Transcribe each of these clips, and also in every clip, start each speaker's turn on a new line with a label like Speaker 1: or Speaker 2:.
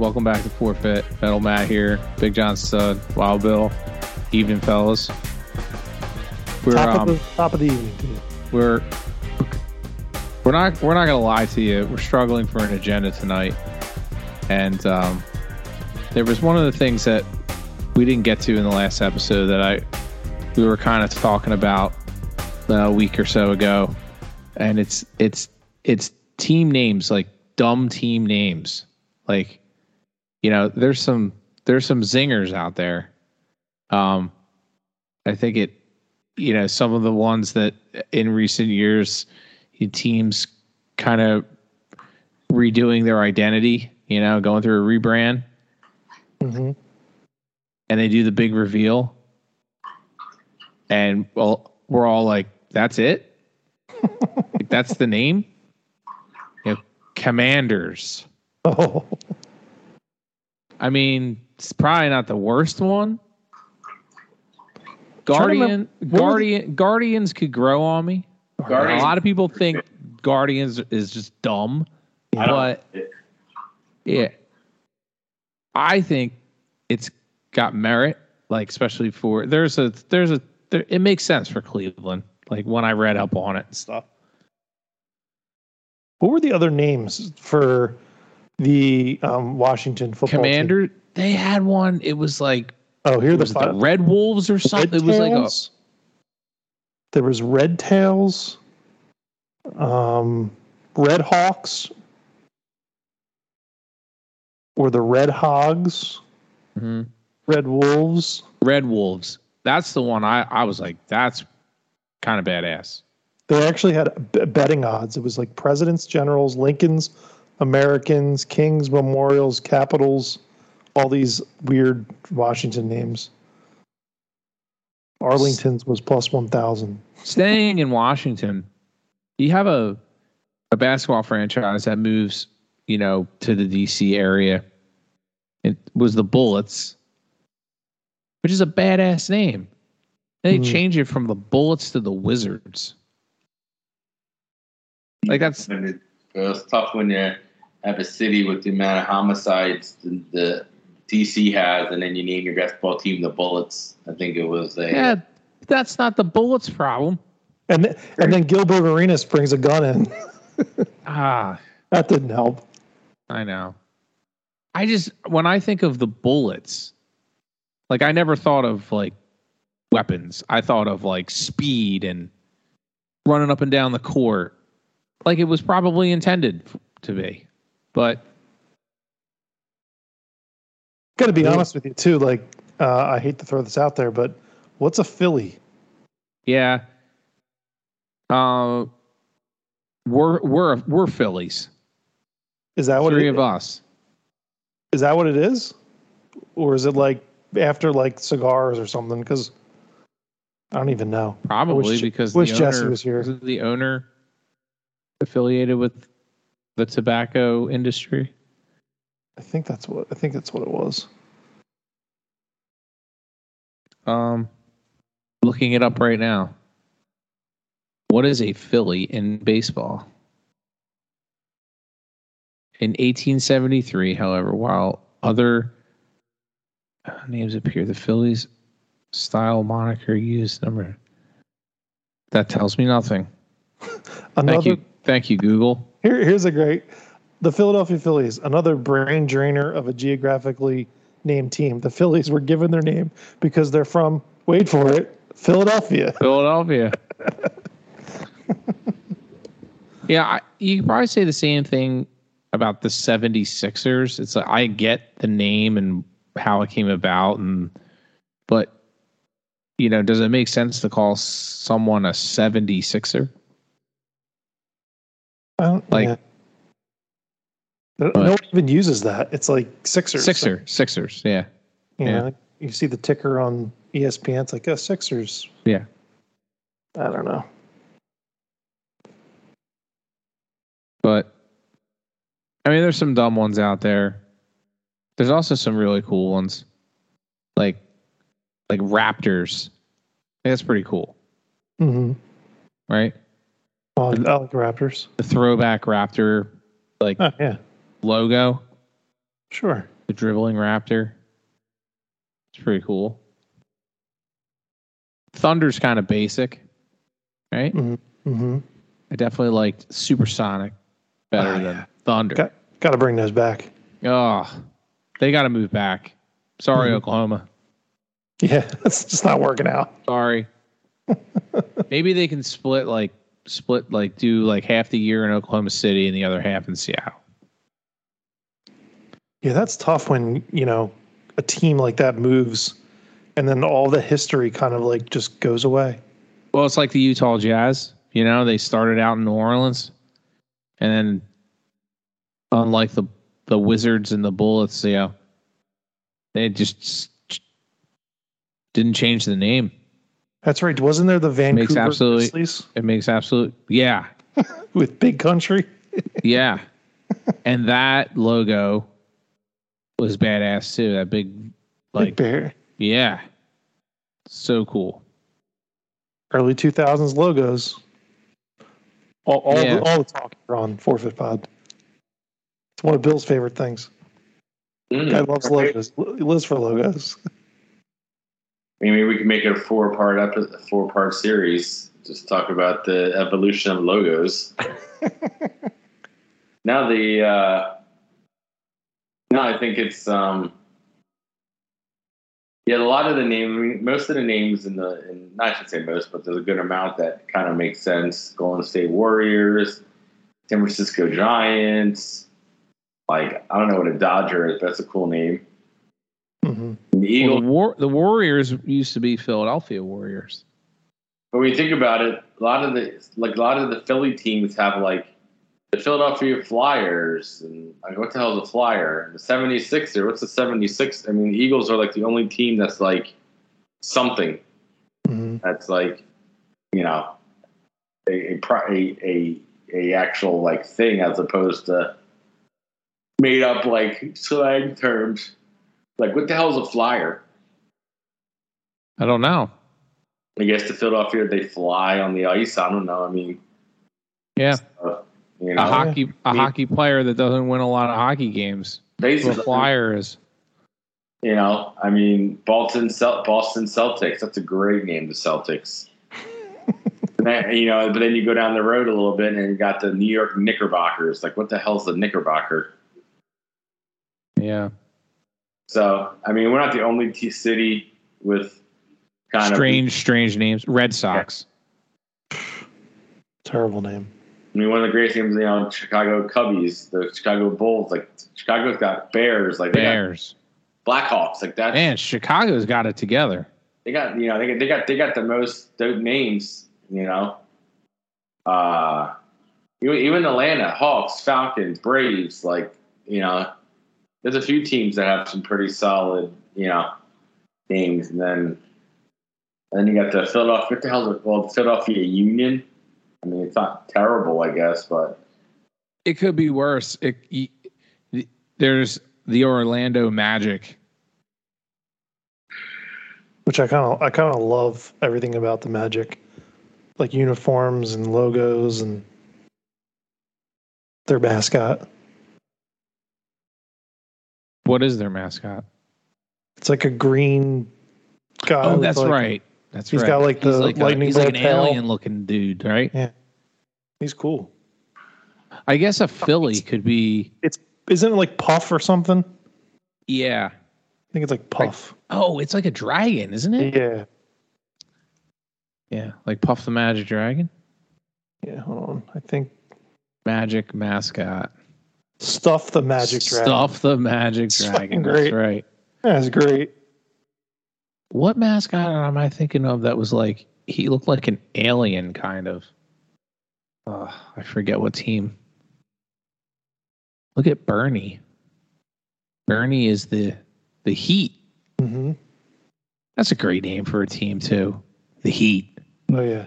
Speaker 1: Welcome back to Fourfeit. Metal Matt here. Big John Stud, Wild Bill. Evening, fellas. We're
Speaker 2: top,
Speaker 1: um,
Speaker 2: of the, top of the evening.
Speaker 1: we're we're not we're not gonna lie to you. We're struggling for an agenda tonight, and um, there was one of the things that we didn't get to in the last episode that I we were kind of talking about a week or so ago, and it's it's it's team names like dumb team names, like you know there's some there's some zingers out there. Um, I think it you know some of the ones that in recent years teams kind of redoing their identity you know going through a rebrand.
Speaker 2: Mhm.
Speaker 1: and they do the big reveal. And well we're all like that's it? Like, that's the name? You know commanders.
Speaker 2: Oh,
Speaker 1: i mean it's probably not the worst one guardian
Speaker 2: remember- what was
Speaker 1: guardian guardians could grow on me
Speaker 3: Guardians.
Speaker 1: A lot of people think Guardians is just dumb,
Speaker 3: I
Speaker 1: but yeah, I think it's got merit. Like especially for there's a there's a there, it makes sense for Cleveland. Like when I read up on it and stuff.
Speaker 2: what were the other names for the um, Washington football team?
Speaker 1: Commander, they had one. It was like
Speaker 2: Oh, here the,
Speaker 1: the. Red Wolves or something.
Speaker 2: Red
Speaker 1: It was like a
Speaker 2: there was Red Tails, um, Red Hawks, or the Red Hogs,
Speaker 1: Mhm.
Speaker 2: Red Wolves.
Speaker 1: Red Wolves. That's the one I I was like that's kind of badass.
Speaker 2: They actually had betting odds. It was like presidents, generals, Lincolns, Americans, Kings, Memorials, Capitals, all these weird Washington names. Arlington's was plus 1,000.
Speaker 1: staying in Washington, you have a a basketball franchise that moves, you know, to the DC area. It was the Bullets, which is a badass name. They
Speaker 2: Hmm.
Speaker 1: change it from the Bullets to the Wizards. Like that's
Speaker 3: And it, it was tough when you have a city with the amount of homicides the, the DC has, and then you name your basketball team the Bullets. I think it was a
Speaker 1: yeah, that's not the Bullets problem.
Speaker 2: And, th- and then Gilbert Arenas brings a gun in.
Speaker 1: Ah,
Speaker 2: that didn't help.
Speaker 1: I know. I just when I think of the bullets, like I never thought of like weapons. I thought of like speed and running up and down the court, like it was probably intended to be. But
Speaker 2: Got to be honest with you, too. Like, uh, I hate to throw this out there, but what's a Philly?
Speaker 1: yeah, uh, we're we're we're Phillies.
Speaker 2: Is that what
Speaker 1: Three
Speaker 2: it
Speaker 1: of us.
Speaker 2: Is that what it is? Or is it like after like cigars or something? Because I don't even know.
Speaker 1: Probably
Speaker 2: wish-
Speaker 1: because
Speaker 2: wish
Speaker 1: the
Speaker 2: Jesse
Speaker 1: owner
Speaker 2: was here.
Speaker 1: the owner affiliated with the tobacco industry.
Speaker 2: I think that's what I think that's what it was.
Speaker 1: Um, looking it up right now. What is a Philly in baseball? In 1873, however, while other uh, names appear, the Phillies style moniker used number. That tells me nothing.
Speaker 2: Another
Speaker 1: Thank you, Google.
Speaker 2: here here's a great the Philadelphia Phillies, another brain drainer of a geographically named team. The Phillies were given their name because they're from wait for it, Philadelphia.
Speaker 1: Philadelphia. yeah, I, you could probably say the same thing about the 76ers. It's like I get the name and how it came about and but you know, does it make sense to call someone a 76er?
Speaker 2: I don't,
Speaker 1: Like-
Speaker 2: yeah. No one even uses that. It's like Sixers.
Speaker 1: Sixer, Sixers, yeah.
Speaker 2: You,
Speaker 1: yeah.
Speaker 2: know, you see the ticker on ESPN. It's like a Sixers.
Speaker 1: Yeah.
Speaker 2: I don't know.
Speaker 1: But I mean, there's some dumb ones out there. There's also some really cool ones, like like Raptors. That's pretty cool,
Speaker 2: Mm-hmm.
Speaker 1: right?
Speaker 2: I like, I like Raptors.
Speaker 1: The throwback Raptor like
Speaker 2: Oh, yeah.
Speaker 1: logo.
Speaker 2: Sure.
Speaker 1: The dribbling raptor. It's pretty cool. Thunder's kind of basic, right?
Speaker 2: Mm-hmm.
Speaker 1: I definitely liked Supersonic better
Speaker 2: Oh,
Speaker 1: than
Speaker 2: yeah.
Speaker 1: Thunder.
Speaker 2: Got got to bring those back.
Speaker 1: Oh, they got to move back. Sorry,
Speaker 2: Mhm.
Speaker 1: Oklahoma.
Speaker 2: Yeah, it's just not working out.
Speaker 1: Sorry. Maybe they can split like split like do like half the year in Oklahoma City and the other half in Seattle.
Speaker 2: Yeah, that's tough when you know a team like that moves, and then all the history kind of like just goes away.
Speaker 1: Well, it's like the Utah Jazz. You know, they started out in New Orleans, and then unlike the the Wizards and the Bullets, you know, they just didn't change the name.
Speaker 2: That's right. Wasn't there the Vancouver
Speaker 1: absolutely-
Speaker 2: Grizzlies
Speaker 1: It makes absolute yeah,
Speaker 2: with Big Country?
Speaker 1: yeah, and that logo was badass too. That big,
Speaker 2: Big
Speaker 1: like
Speaker 2: Bear.
Speaker 1: yeah, so cool.
Speaker 2: Early 2000s logos. All, all,
Speaker 1: Yeah.
Speaker 2: the, all the talk are on Fourfeit Pod. It's one of Bill's favorite things.
Speaker 3: Mm.
Speaker 2: Guy loves logos. He lives for logos.
Speaker 3: Maybe we can make it a four part episode, four part series. Just talk about the evolution of logos. now the uh, no, I think it's um, yeah. A lot of the name, most of the names in the, in, not I should say most, but there's a good amount that kind of makes sense. Golden State Warriors, San Francisco Giants. Like I don't know what a Dodger is. But that's a cool name. The
Speaker 1: Well, the, War, the Warriors used to be Philadelphia Warriors.
Speaker 3: But when you think about it, a lot of the like a lot of the Philly teams have like the Philadelphia Flyers and like what the hell is a flyer? The 76er, what's the 76? I mean the Eagles are like the only team that's like something
Speaker 2: hmm
Speaker 3: that's like, you know, a a a, a, a actual like thing as opposed to made up like slang terms. Like what the hell is a flyer?
Speaker 1: I don't know.
Speaker 3: I guess the Philadelphia they fly on the ice. I don't know. I mean,
Speaker 1: Yeah,
Speaker 3: uh, you
Speaker 1: a hockey a
Speaker 3: Me-
Speaker 1: hockey player that doesn't win a lot of hockey games.
Speaker 3: Basically,
Speaker 1: what a flyer is.
Speaker 3: you know, I mean, Boston Cel- Boston Celtics. That's a great name, the Celtics. then, you know, but then you go down the road a little bit, and you got the New York Knickerbockers. Like, what the hell's the Knickerbocker?
Speaker 1: Yeah,
Speaker 3: So, I mean, we're not the only t- city with kind of
Speaker 1: strange, strange names. Red Sox.
Speaker 2: Terrible name.
Speaker 3: I mean, one of the greatest names, you know, Chicago Cubbies, the Chicago Bulls. Like, Chicago's got Bears. Like, they got
Speaker 1: Bears.
Speaker 3: Blackhawks. Like that.
Speaker 1: Man, Chicago's got it together.
Speaker 3: they got you know they got they got they got the most dope names you know uh even, even atlanta hawks falcons braves like you know there's a few teams that have some pretty solid you know names and then and then you got the philadelphia what the hell is it called philadelphia union i mean it's not terrible i guess but
Speaker 1: It could be worse. It, y- there's the Orlando Magic.
Speaker 2: Which I kind of I kind of love everything about the Magic, like uniforms and logos and their mascot.
Speaker 1: What is their mascot?
Speaker 2: It's like a green guy.
Speaker 1: oh, that's
Speaker 2: like-
Speaker 1: right. That's
Speaker 2: he's
Speaker 1: right.
Speaker 2: He's got, like, the
Speaker 1: he's like a-
Speaker 2: lightning
Speaker 1: he's like an
Speaker 2: tail.
Speaker 1: alien looking dude, right? Yeah.
Speaker 2: He's cool.
Speaker 1: I guess a Philly could be.
Speaker 2: It's isn't it like Puff or something?
Speaker 1: Yeah.
Speaker 2: I think it's like Puff.
Speaker 1: Oh, it's like a dragon, isn't it?
Speaker 2: Yeah.
Speaker 1: Yeah, like Puff the Magic Dragon.
Speaker 2: Yeah. Hold on. I think
Speaker 1: Magic mascot.
Speaker 2: Stuff the Magic Dragon.
Speaker 1: Stuff the Magic Dragon. That's
Speaker 2: great.
Speaker 1: right.
Speaker 2: That's great.
Speaker 1: What mascot am I thinking of that was like he looked like an alien kind of? Oh, I forget what team. Look at Burnie. Burnie is the the Heat.
Speaker 2: hmm
Speaker 1: That's a great name for a team too. The Heat.
Speaker 2: Oh yeah.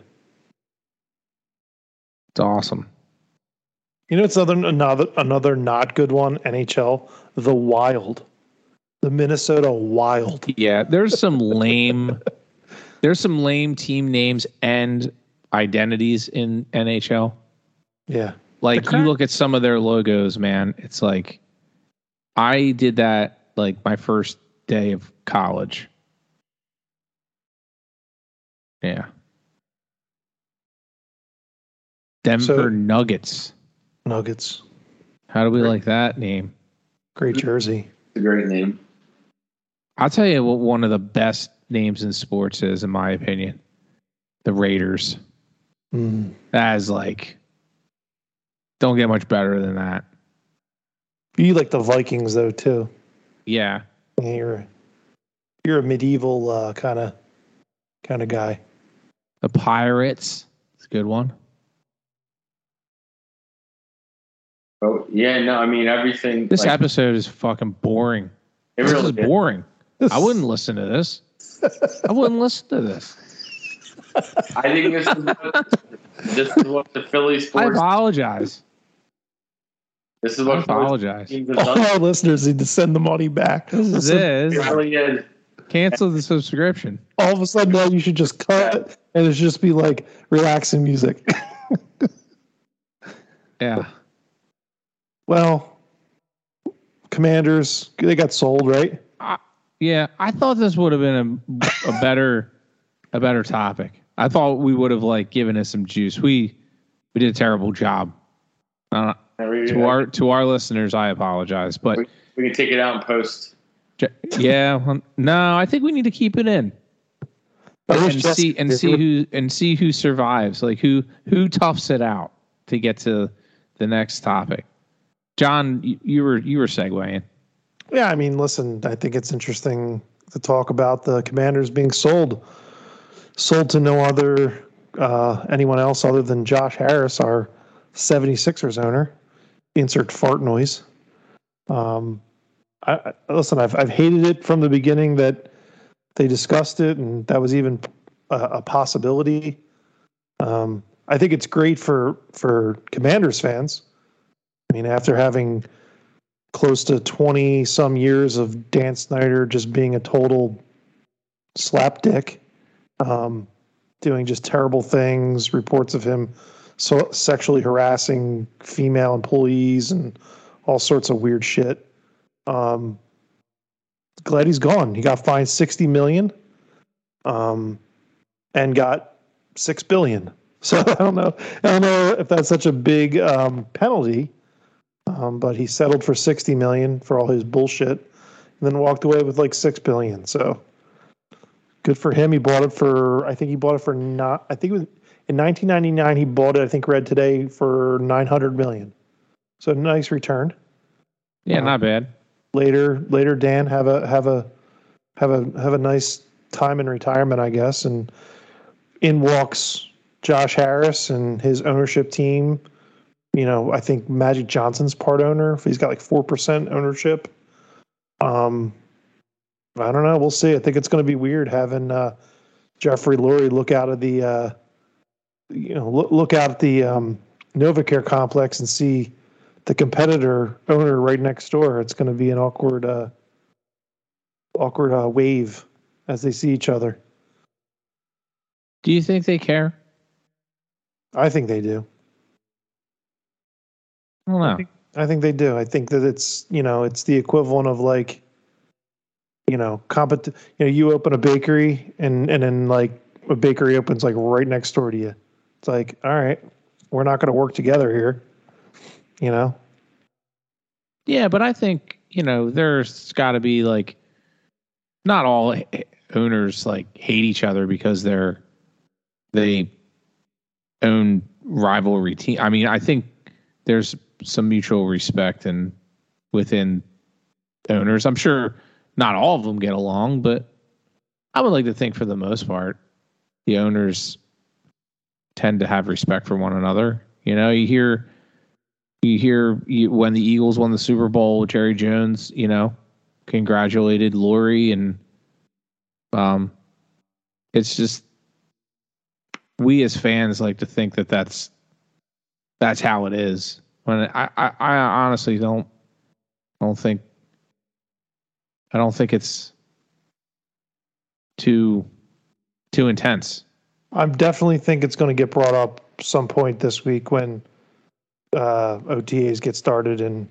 Speaker 1: It's awesome.
Speaker 2: You know, it's another another another not good one. NHL, the Wild, the Minnesota Wild.
Speaker 1: Yeah, there's some lame there's some lame team names and identities in NHL.
Speaker 2: Yeah.
Speaker 1: Like you look at some of their logos, man, it's like I did that like my first day of college. Yeah. Denver
Speaker 2: So-
Speaker 1: Nuggets.
Speaker 2: Nuggets.
Speaker 1: How do we like that name?
Speaker 2: Great jersey.
Speaker 3: It's a great name.
Speaker 1: I'll tell you what one of the best names in sports is, in my opinion. The Raiders.
Speaker 2: Mm.
Speaker 1: That is like, don't get much better than that.
Speaker 2: You like the Vikings though too.
Speaker 1: Yeah.
Speaker 2: You're you're a medieval kind of kind of guy.
Speaker 1: The Pirates. It's a good one.
Speaker 3: Oh yeah, no, I mean everything.
Speaker 1: This
Speaker 3: like,
Speaker 1: episode is fucking boring.
Speaker 3: it
Speaker 1: This
Speaker 3: really
Speaker 1: is
Speaker 3: is.
Speaker 1: boring. I wouldn't listen to this. I wouldn't listen to this.
Speaker 3: I think this is what, this is what the Philly sports.
Speaker 1: I apologize.
Speaker 3: This is what Philly
Speaker 1: apologize.
Speaker 2: All our listeners need to send the money back.
Speaker 1: This
Speaker 3: It
Speaker 1: is
Speaker 3: really is.
Speaker 1: cancel the subscription.
Speaker 2: All of a sudden now you should just cut and it should just be like relaxing music.
Speaker 1: Yeah.
Speaker 2: Well, Commanders they got sold, right?
Speaker 1: Yeah. I thought this would have been a, a better a better topic. I thought we would have like given us some juice. We we did a terrible job. Uh, to our to our listeners, I apologize, but
Speaker 3: we can take it out and post.
Speaker 1: yeah, well, no, I think we need to keep it in
Speaker 2: I wish
Speaker 1: and
Speaker 2: Jessica
Speaker 1: see and see who and see who survives. Like who who toughs it out to get to the next topic. John, you, were you were segueing.
Speaker 2: Yeah, I mean, listen, I think it's interesting to talk about the Commanders being sold, sold to no other uh, anyone else other than Josh Harris, our 76ers owner. Insert fart noise. Um, I listen. I've I've hated it from the beginning that they discussed it, and that was even a, a possibility. Um, I think it's great for for Commanders fans. I mean, after having close to 20 some years of Dan Snyder just being a total slapdick, um, doing just terrible things, reports of him so sexually harassing female employees and all sorts of weird shit. Um, glad he's gone. He got fined 60 million um, and got 6 billion. So I don't know. I don't know if that's such a big um, penalty. Um, but he settled for 60 million for all his bullshit and then walked away with like 6 billion. So good for him. He bought it for, I think he bought it for not, I think it was in 1999, he bought it, I think read today for 900 million. So nice return.
Speaker 1: Yeah,
Speaker 2: Uh,
Speaker 1: not bad.
Speaker 2: Later, later, Dan have a, have a, have a, have a nice time in retirement, I guess. And in walks Josh Harris and his ownership team you know, I think Magic Johnson's part owner. He's got like four percent ownership. Um, I don't know. We'll see. I think it's going to be weird having uh, Jeffrey Lurie look out of the, uh, you know, look, look out at the um, NovaCare complex and see the competitor owner right next door. It's going to be an awkward, uh, awkward uh, wave as they see each other.
Speaker 1: Do you think they care?
Speaker 2: I think they do.
Speaker 1: I don't know.
Speaker 2: think- I think they do. I think that it's you know it's the equivalent of like you know compet you know you open a bakery and and then like a bakery opens like right next door to you. It's like all right, we're not going to work together here. You know,
Speaker 1: Yeah, but I think you know there's got to be like not all owners like hate each other because they're they own rivalry team. I mean, I think there's some mutual respect and within owners. I'm sure not all of them get along, but I would like to think for the most part the owners tend to have respect for one another. You know, you hear you hear you, when the Eagles won the Super Bowl, Jerry Jones, you know, congratulated Lurie, and um, it's just we as fans like to think that that's that's how it is. When I, I, I honestly don't don't think I don't think it's too too intense.
Speaker 2: I definitely think it's going to get brought up some point this week when uh, OTAs get started and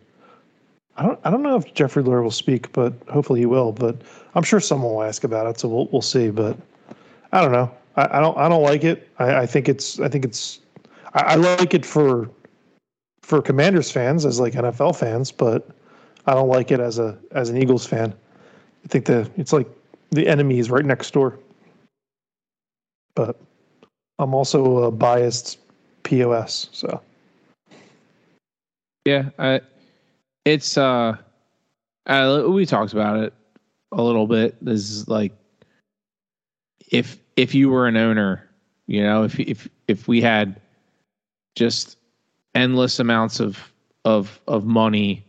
Speaker 2: I don't I don't know if Jeffrey Lurie will speak, but hopefully he will. But I'm sure someone will ask about it, so we'll we'll see. But I don't know. I, I don't I don't like it. I, I think it's I think it's I, I like it for for Commanders fans as like NFL fans, but I don't like it as a as an Eagles fan. I think the it's like the enemy is right next door. But I'm also a biased POS, so
Speaker 1: Yeah, I, it's uh, uh, we talked about it a little bit. This is like if if you were an owner, you know, if if if we had just endless amounts of of of money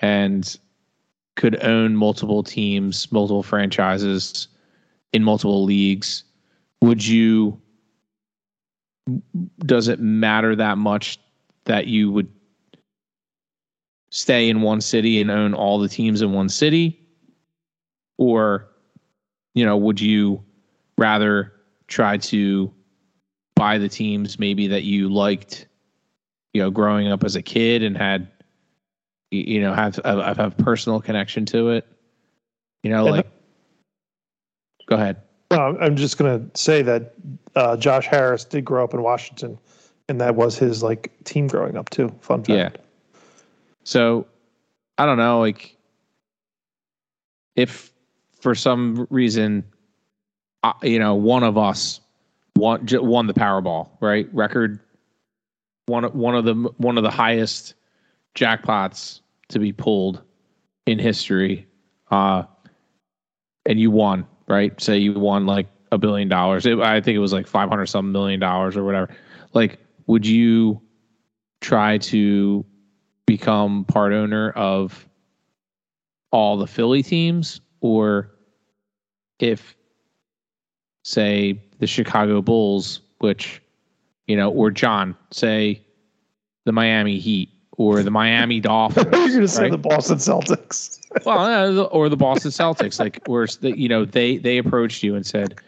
Speaker 1: and could own multiple teams, multiple franchises in multiple leagues, would you does it matter that much that you would stay in one city and own all the teams in one city? Or you know would you rather try to buy the teams maybe that you liked you know growing up as a kid and had you know have have, have personal connection to it you know like go ahead
Speaker 2: I'm just gonna say that uh, Josh Harris did grow up in Washington, and that was his like team growing up too. Fun fact.
Speaker 1: Yeah. So I don't know, like if for some reason, uh, you know, one of us won won the Powerball, right? Record one one of the one of the highest jackpots to be pulled in history, uh, and you won, right? Say you won like a billion dollars. I think it was like five hundred some million dollars or whatever. Like, would you try to become part owner of all the Philly teams, or if, say, the Chicago Bulls, which you know, or John, say, the Miami Heat or the Miami Dolphins.
Speaker 2: You're going to say the Boston Celtics.
Speaker 1: well, uh, or the Boston Celtics, like where the, you know they they approached you and said,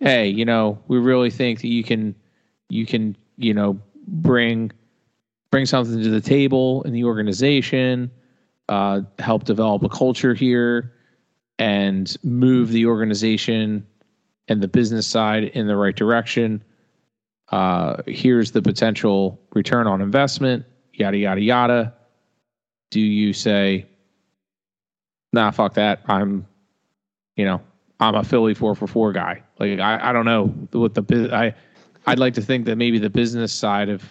Speaker 1: "Hey, you know, we really think that you can you can you know bring bring something to the table in the organization, uh, help develop a culture here, and move the organization and the business side in the right direction. Uh, here's the potential return on investment, yada yada yada." Do you say? nah, fuck that. I'm, you know, I'm a Philly four for four guy. Like I, I don't know what the I, I'd like to think that maybe the business side of,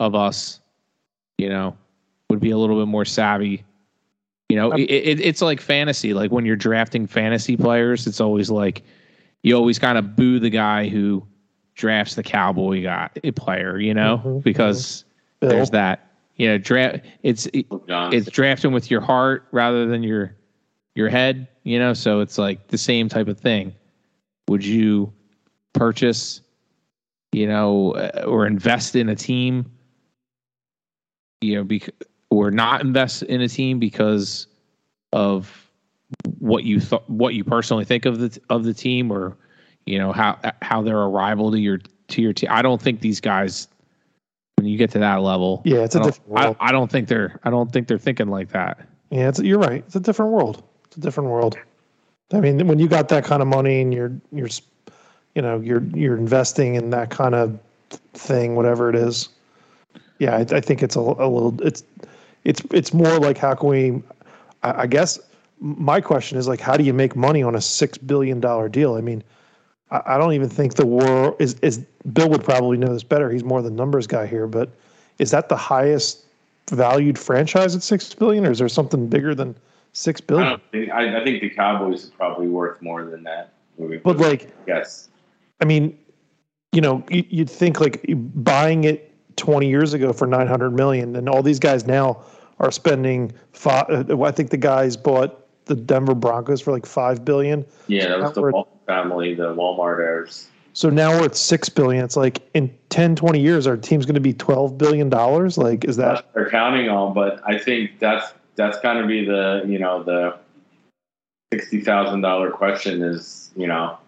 Speaker 1: of us, you know, would be a little bit more savvy. You know, it, it, it's like fantasy. Like when you're drafting fantasy players, it's always like you always kind of boo the guy who drafts the cowboy guy a player. You know,
Speaker 2: Mhm,
Speaker 1: because
Speaker 2: Bill.
Speaker 1: there's that. You know, draft. It's
Speaker 3: John.
Speaker 1: it's drafting with your heart rather than your your head, you know, so it's like the same type of thing. Would you purchase, you know, uh, or invest in a team, you know, bec- or not invest in a team because of what you thought, what you personally think of the of the team, or you know how how they're a rival to your to your team? I don't think these guys, when you get to that level,
Speaker 2: Yeah, it's a
Speaker 1: I don't-
Speaker 2: different world.
Speaker 1: I, I don't think they're I don't think they're thinking like that.
Speaker 2: Yeah, it's, you're right. It's a different world. It's a different world. I mean, when you got that kind of money and you're you're, you know, you're you're investing in that kind of thing, whatever it is. Yeah, I, I think it's a, a little. It's it's it's more like how can we? I, I guess my question is like, how do you make money on a six billion dollar deal? I mean, I, I don't even think the world is is. Bill would probably know this better. He's more the numbers guy here, but is that the highest valued franchise at six billion, or is there something bigger than six billion?
Speaker 3: I think. I, I think the Cowboys are probably worth more than that.
Speaker 2: But like,
Speaker 3: yes,
Speaker 2: I mean, you know, you- you'd think like buying it 20 years ago for 900 million, and all these guys now are spending. Five, uh, I think the guys bought the Denver Broncos for like five billion.
Speaker 3: yeah, that was the family, the Walmart heirs.
Speaker 2: So now we're at six billion. It's like in 10, 20 years, our team's going to be 12 billion dollars. Like, is that?
Speaker 3: they're counting on, but I think that's that's going to be the you know the sixty thousand dollar question is you know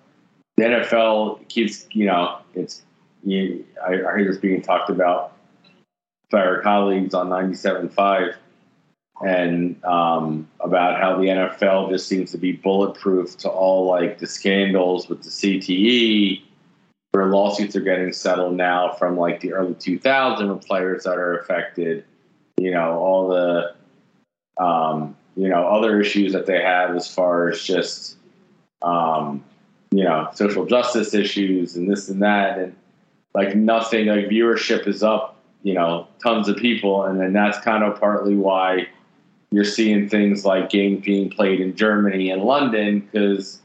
Speaker 3: the NFL keeps you know it's you, I, I hear this being talked about by our colleagues on 97.5 and um, about how the NFL just seems to be bulletproof to all like the scandals with the CTE, where lawsuits are getting settled now from like the early 2000s with players that are affected. You know, all the um, you know other issues that they have as far as just um, you know social justice issues and this and that and like nothing like viewership is up you know tons of people and then that's kind of partly why you're seeing things like games being played in Germany and London because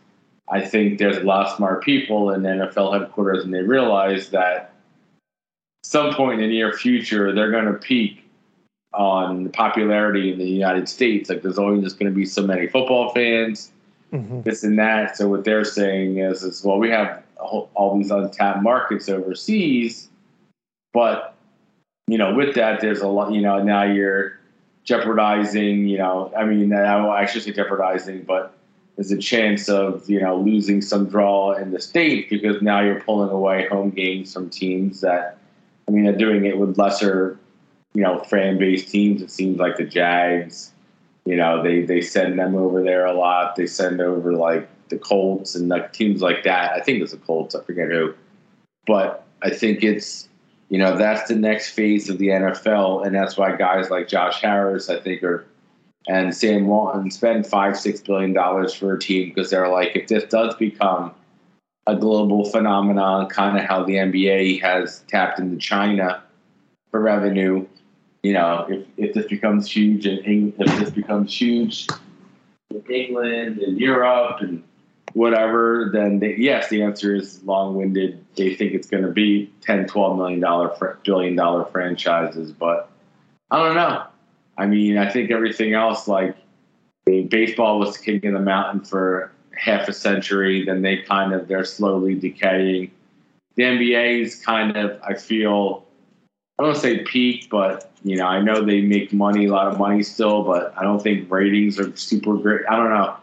Speaker 3: I think there's a lot of smart people in NFL headquarters and they realize that some point in the near future they're going to peak on popularity in the United States. Like there's always just going to be so many football fans, mm-hmm. this and that. So what they're saying is, is well, we have all these untapped markets overseas, but you know, with that, there's a lot. You know, now you're jeopardizing. You know, I mean, I should say jeopardizing, but there's a chance of you know losing some draw in the state because now you're pulling away home games from teams that, I mean, they're doing it with lesser you know, fan based teams. It seems like the Jags, you know, they they send them over there a lot. They send over like the Colts and like teams like that. I think it's the Colts. I forget who, but I think it's you know that's the next phase of the NFL, and that's why guys like Josh Harris, I think, are and Sam Walton spend five six billion dollars for a team because they're like, if this does become a global phenomenon, kind of how the NBA has tapped into China for revenue, you know, if, if this becomes huge England, if this becomes huge in England and Europe and whatever, then they, yes, the answer is long-winded. They think it's going to be 10, 12 million dollar, billion dollar franchises, but I don't know. I mean, I think everything else, like I mean, baseball was king of the mountain for half a century. Then they kind of they're slowly decaying. The NBA is kind of, I feel, I don't say peak, but you know, I know they make money, a lot of money still, but I don't think ratings are super great. I don't know.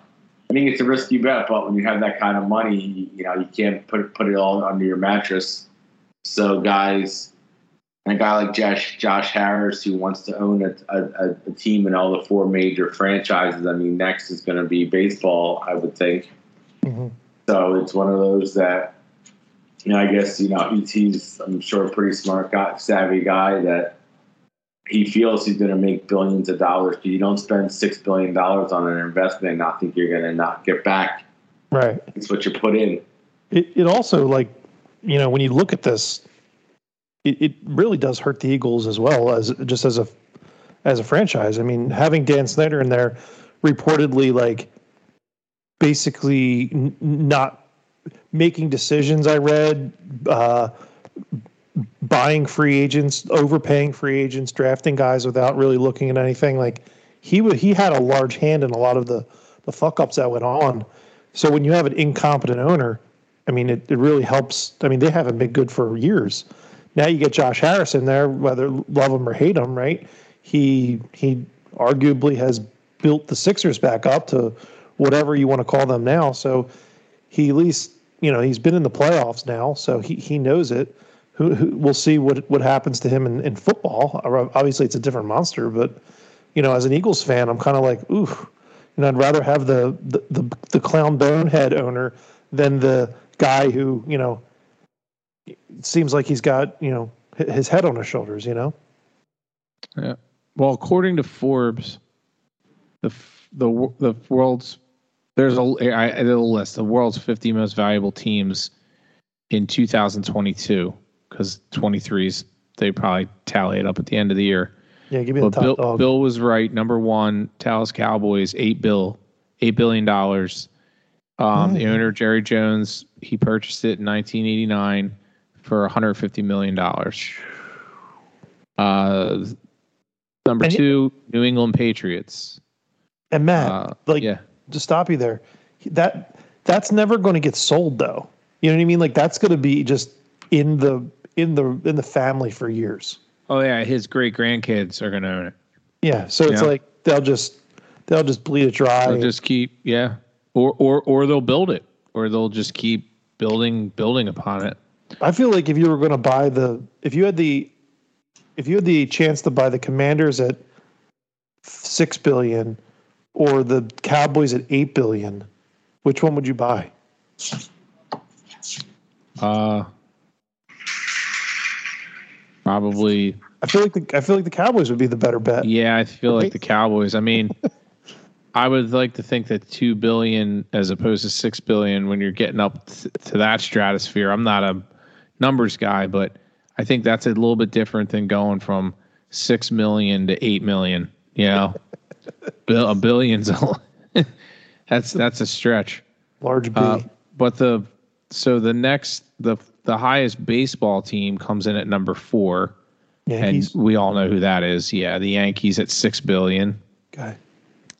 Speaker 3: I think it's a risky bet, but when you have that kind of money, you know, you can't put put it all under your mattress. So, guys, a guy like Josh Josh Harris who wants to own a, a, a team in all the four major franchises. I mean, next is going to be baseball, I would think. Mm-hmm. So it's one of those that, you know, I guess you know he's I'm sure a pretty smart guy, savvy guy that he feels he's going to make billions of dollars. You don't spend six billion dollars on an investment and not think you're going to not get back.
Speaker 2: Right.
Speaker 3: It's what you put in.
Speaker 2: It, it also like, you know, when you look at this, it, it really does hurt the Eagles as well as just as a as a franchise. I mean, having Dan Snyder in there, reportedly like basically n- not making decisions. I read. Uh, buying free agents, overpaying free agents, drafting guys without really looking at anything. Like he would, he had a large hand in a lot of the the fuck ups that went on. So when you have an incompetent owner, I mean, it, it really helps. I mean, they haven't been good for years. Now you get Josh Harris in there, whether love him or hate him, right? He he arguably has built the Sixers back up to whatever you want to call them now. So he at least you know he's been in the playoffs now, so he he knows it who, who we'll see what what happens to him in, in football. Obviously, it's a different monster, but you know, as an Eagles fan, I'm kind of like, ooh, you know, I'd rather have the, the the the clown bonehead owner than the guy who you know seems like he's got you know his head on his shoulders. You know.
Speaker 1: Yeah. Well, according to Forbes, the the the world's there's a, a list the world's 50 most valuable teams in 2022 because 23s they probably tally it up at the end of the year.
Speaker 2: Yeah, give me but the top
Speaker 1: Bill,
Speaker 2: dog.
Speaker 1: Bill was right. Number one, Dallas Cowboys, eight bill, eight billion dollars. Um, The owner Jerry Jones, he purchased it in 1989 for 150 million dollars. Uh, number and two, New England Patriots.
Speaker 2: And Matt, uh, like, yeah. to stop you there, that that's never going to get sold, though. You know what I mean? Like, that's going to be just in the in the in the family for years.
Speaker 1: Oh yeah, his great grandkids are gonna own it.
Speaker 2: Yeah, so it's like they'll just they'll just bleed it dry.
Speaker 1: They'll just keep yeah, or or or they'll build it, or they'll just keep building building upon it.
Speaker 2: I feel like if you were going to buy the if you had the if you had the chance to buy the Commanders at six billion or the Cowboys at eight billion, which one would you buy?
Speaker 1: Uh, probably.
Speaker 2: I feel like the I feel like the Cowboys would be the better bet.
Speaker 1: Yeah, I feel like the Cowboys. I mean, I would like to think that two billion as opposed to six billion when you're getting up t- to that stratosphere. I'm not a numbers guy, but I think that's a little bit different than going from six million to eight million. You know, Bill, a billion's a, that's that's a stretch.
Speaker 2: Large B.
Speaker 1: Uh, but the so the next the the highest baseball team comes in at number four,
Speaker 2: Yankees.
Speaker 1: and we all know who that is. Yeah, the Yankees at six billion.
Speaker 2: Okay.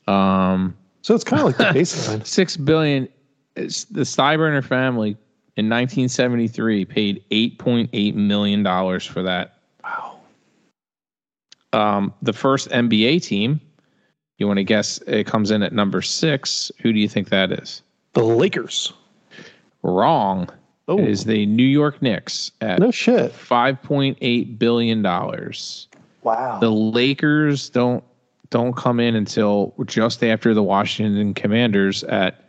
Speaker 1: Um,
Speaker 2: So it's kind of like the baseline.
Speaker 1: six billion. It's the Steinbrenner family in 1973 paid 8.8 million dollars for that.
Speaker 2: Wow.
Speaker 1: Um, the first NBA team, you want to guess? It comes in at number six. Who do you think that is?
Speaker 2: The Lakers.
Speaker 1: Wrong.
Speaker 2: Oh,
Speaker 1: It is the New York Knicks at
Speaker 2: no shit.
Speaker 1: 5.8 billion dollars.
Speaker 2: Wow.
Speaker 1: The Lakers don't don't come in until just after the Washington Commanders at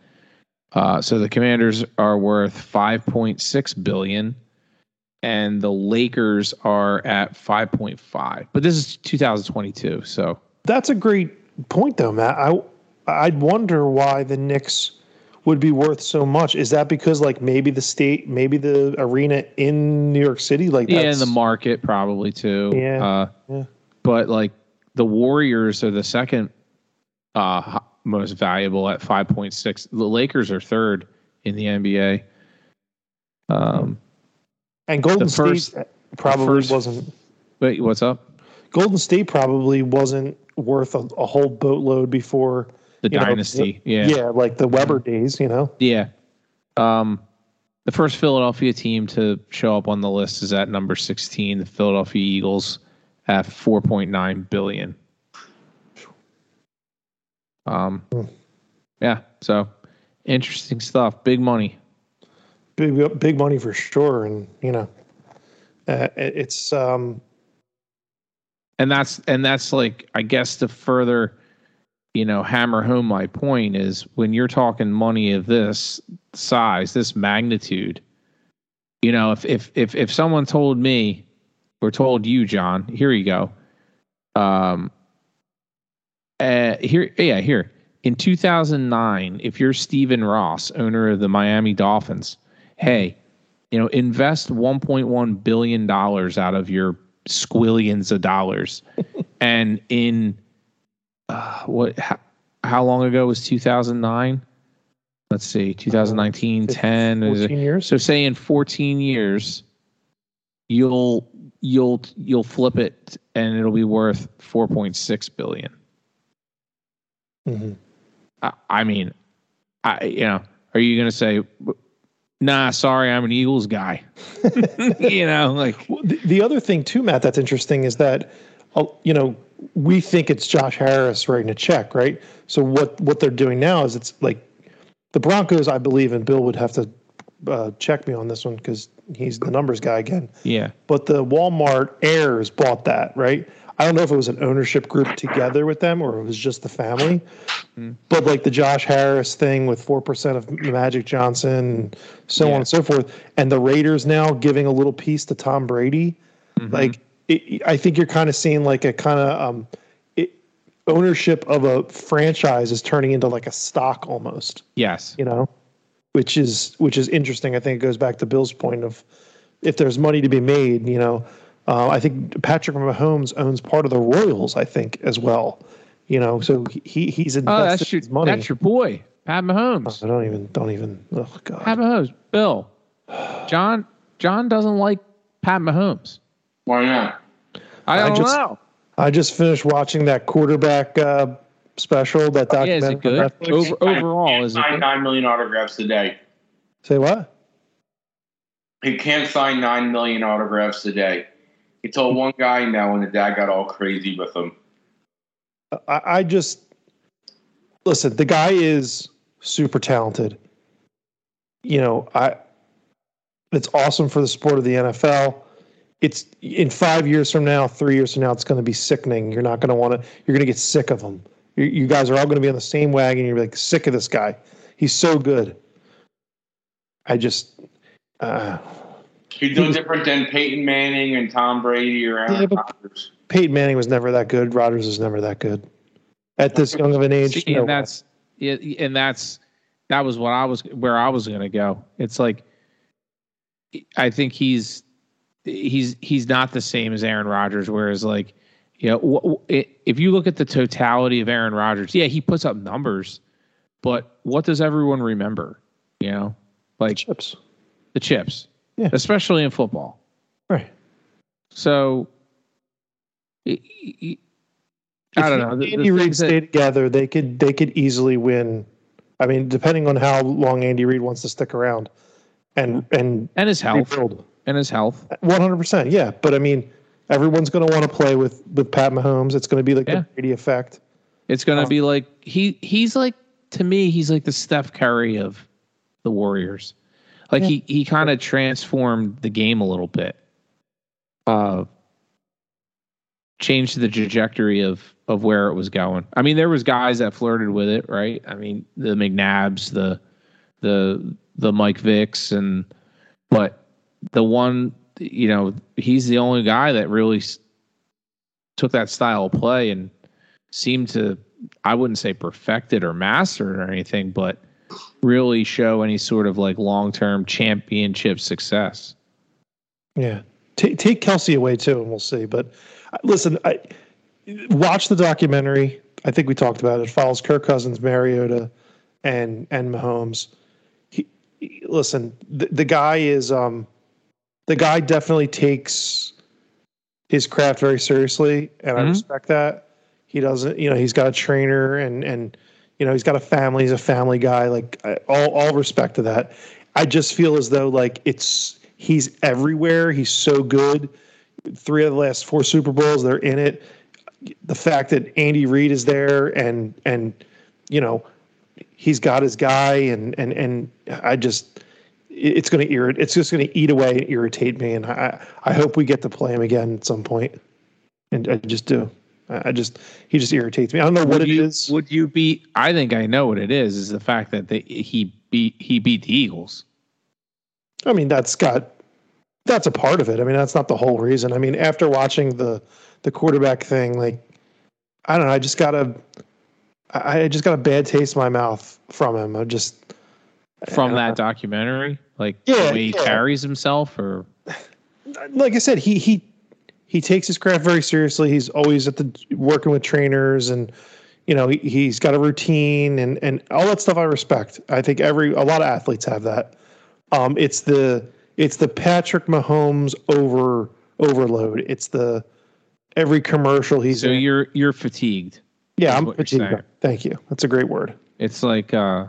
Speaker 1: uh, so the Commanders are worth 5.6 billion and the Lakers are at 5.5. But this is 2022, so
Speaker 2: That's a great point, though, Matt. I I'd wonder why the Knicks would be worth so much. Is that because like maybe the state, maybe the arena in New York City, like
Speaker 1: yeah, in the market probably too.
Speaker 2: Yeah,
Speaker 1: Uh,
Speaker 2: yeah.
Speaker 1: But like the Warriors are the second uh, most valuable at 5.6. The Lakers are third in the NBA. Um,
Speaker 2: and Golden
Speaker 1: first-
Speaker 2: State probably
Speaker 1: first-
Speaker 2: wasn't.
Speaker 1: wait, what's up?
Speaker 2: Golden State probably wasn't worth a, a whole boatload before.
Speaker 1: The
Speaker 2: you know,
Speaker 1: dynasty. yeah.
Speaker 2: yeah, like the Webber days. You know.
Speaker 1: Yeah. Um, the first Philadelphia team to show up on the list is at number 16, the Philadelphia Eagles at 4.9 billion. Um, yeah, so interesting stuff. Big money.
Speaker 2: big big money for sure and you know uh, it's um
Speaker 1: And that's and that's like I guess to further, you know, hammer home my point is when you're talking money of this size, this magnitude, you know, if if if if someone told me or told you, John, here you go. Um uh here yeah, here. In 2009, if you're Stephen Ross, owner of the Miami Dolphins, hey, you know, invest 1.1 billion dollars out of your squillions of dollars. and in uh, what how, how long ago was 2009? Let's see, 2019, 10
Speaker 2: 14 years
Speaker 1: so say in 14 years you'll you'll you'll flip it and it'll be worth 4.6 billion.
Speaker 2: Mhm.
Speaker 1: I, I mean, I you know, are you going to say nah, sorry, I'm an Eagles guy. you know, like
Speaker 2: Well, the, the other thing too matt that's interesting is that uh, you know we think it's josh harris writing a check right so what what they're doing now is it's like the broncos i believe and bill would have to uh, check me on this one because he's the numbers guy again
Speaker 1: yeah.
Speaker 2: but the Walmart heirs bought that, right? I don't know if it was an ownership group together with them or it was just the family. But like the Josh Harris thing with 4% of Magic Johnson, and so
Speaker 1: Yeah.
Speaker 2: on and so forth. And the Raiders now giving a little piece to Tom Brady.
Speaker 1: Mm-hmm.
Speaker 2: Like, it, I think you're kind of seeing like a kind of um, it, ownership of a franchise is turning into like a stock almost
Speaker 1: Yes.
Speaker 2: you know, which is which is interesting. I think it goes back to Bill's point of if there's money to be made, you know, uh, I think Patrick Mahomes owns part of the Royals. I think as well, you know, so he he's invested
Speaker 1: Oh, that's your
Speaker 2: his money.
Speaker 1: that's your boy, Pat Mahomes.
Speaker 2: I don't even don't even. Oh God.
Speaker 1: Pat Mahomes. Bill. John John doesn't like Pat Mahomes.
Speaker 3: Why not?
Speaker 1: I
Speaker 2: I
Speaker 1: don't
Speaker 2: just-
Speaker 1: know.
Speaker 2: I just finished watching that quarterback uh, special. That
Speaker 1: Yeah, is
Speaker 2: documentary.
Speaker 1: it
Speaker 2: on
Speaker 1: good? Over, overall, is it good?
Speaker 3: nine million autographs a day.
Speaker 2: Say what?
Speaker 3: He can't sign nine million autographs a day. He told one guy now, and the dad got all crazy with him.
Speaker 2: I, I just listen. The guy is super talented. You know, I. It's awesome for the sport of the NFL. It's in five years from now, three years from now, it's going to be sickening. You're not going to want to. You're going to get sick of him. You, you guys are all going to be on the same wagon. You're like sick of this guy. He's so good. I just. Uh,
Speaker 3: He's no different than Peyton Manning and Tom Brady or Aaron
Speaker 2: Yeah,
Speaker 3: Rodgers.
Speaker 2: Peyton Manning was never that good. Rodgers was never that good. At this young of an age,
Speaker 1: See,
Speaker 2: no
Speaker 1: and that's yeah, and that's that was what I was where I was going to go. It's like I think he's he's he's not the same as Aaron Rodgers. Whereas like you know, if you look at the totality of Aaron Rodgers, yeah, he puts up numbers, but what does everyone remember? You know, like the
Speaker 2: chips.
Speaker 1: the chips,
Speaker 2: Yeah.
Speaker 1: especially in football.
Speaker 2: Right.
Speaker 1: So. i- i- I don't know. The
Speaker 2: Andy Reid stay together. They could they could easily win. I mean, depending on how long Andy Reid wants to stick around, and and
Speaker 1: and his health
Speaker 2: rebuild.
Speaker 1: And his health.
Speaker 2: One hundred percent, yeah. But I mean, everyone's going to want to play with with Pat Mahomes. It's going to be like
Speaker 1: Yeah.
Speaker 2: the Brady effect.
Speaker 1: It's going to
Speaker 2: Um,
Speaker 1: be like he he's like to me he's like the Steph Curry of the Warriors. Like he he kind of transformed the game a little bit. Uh changed the trajectory of of where it was going. I mean there was guys that flirted with it, right? I mean the McNabbs, the the the Mike Vicks and but the one you know, he's the only guy that really took that style of play and seemed to I wouldn't say perfect it or master it or anything, but really show any sort of like long term championship success.
Speaker 2: Yeah, take take Kelce away too, and we'll see. But uh, listen, I watch the documentary. I think we talked about it. It follows Kirk Cousins, Mariota, and and Mahomes. He, he- listen, the, the guy is um, the guy definitely takes his craft very seriously, and I
Speaker 1: Mhm.
Speaker 2: respect that. He doesn't, you know, he's got a trainer and and you know he's got a family. He's a family guy. Like I, all all respect to that. I just feel as though like it's he's everywhere. He's so good. Three of the last four Super Bowls, they're in it. The fact that Andy Reid is there and and you know he's got his guy and and and I just it's going to irritate. It's just going to eat away and irritate me. And I I hope we get to play him again at some point. And I just do. I just he just irritates me. I don't know what
Speaker 1: would
Speaker 2: it
Speaker 1: you,
Speaker 2: is.
Speaker 1: Would you be? I think I know what it is. Is the fact that they, he beat he beat the Eagles.
Speaker 2: I mean, that's got that's a part of it. I mean, that's not the whole reason. I mean, after watching the the quarterback thing, like I don't know, I just got a I just got a bad taste in my mouth from him. I just
Speaker 1: From
Speaker 2: Uh,
Speaker 1: that documentary, like
Speaker 2: Yeah,
Speaker 1: the way he
Speaker 2: yeah.
Speaker 1: carries himself, or
Speaker 2: like I said, he he he takes his craft very seriously. He's always at the working with trainers and you know, he, he's got a routine and and all that stuff I respect. I think every a lot of athletes have that. Um it's the it's the Patrick Mahomes over overload. It's the every commercial he's
Speaker 1: so
Speaker 2: in.
Speaker 1: you're you're fatigued.
Speaker 2: Yeah, I'm fatigued. Thank you. That's a great word.
Speaker 1: It's like uh,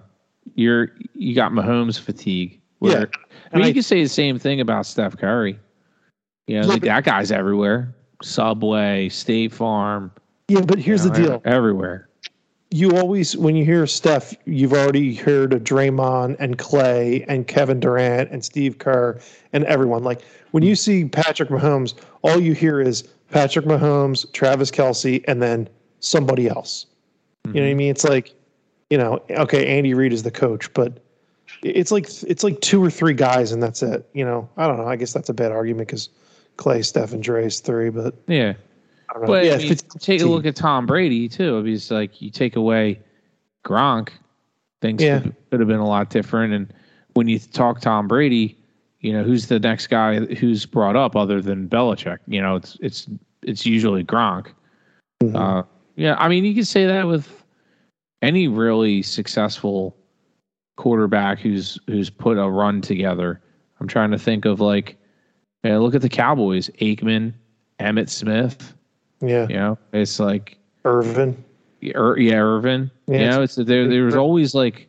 Speaker 1: you're you got Mahomes fatigue. Where,
Speaker 2: Yeah.
Speaker 1: I mean,
Speaker 2: And
Speaker 1: you
Speaker 2: I-
Speaker 1: could say the same thing about Steph Curry. You know,
Speaker 2: Yeah,
Speaker 1: like that guy's everywhere. Subway, State Farm.
Speaker 2: Yeah, but here's
Speaker 1: you
Speaker 2: the deal.
Speaker 1: Everywhere.
Speaker 2: you always when you hear Steph, you've already heard of Draymond and Clay and Kevin Durant and Steve Kerr and everyone. Like when you see Patrick Mahomes, all you hear is Patrick Mahomes, Travis Kelce, and then somebody else. You know what I mm-hmm. mean? It's like, you know, okay, Andy Reid is the coach, but it's like it's like two or three guys and that's it. You know, I don't know. I guess that's a bad argument because Clay, Steph, and Dre is three, but
Speaker 1: Yeah.
Speaker 2: I don't know.
Speaker 1: But
Speaker 2: yeah,
Speaker 1: I mean, take a look at Tom Brady too. I mean, it's like you take away Gronk, things
Speaker 2: Yeah.
Speaker 1: could, could have been a lot different. And when you talk Tom Brady, you know who's the next guy who's brought up other than Belichick? You know, it's it's it's usually Gronk.
Speaker 2: Mhm.
Speaker 1: Uh, yeah, I mean, you can say that with any really successful quarterback who's who's put a run together. I'm trying to think of like, yeah, look at the Cowboys: Aikman, Emmitt Smith.
Speaker 2: yeah,
Speaker 1: You know, it's like,
Speaker 2: Irvin.
Speaker 1: Ir- yeah, Irvin.
Speaker 2: Yeah,
Speaker 1: you know, it's there. There was always like,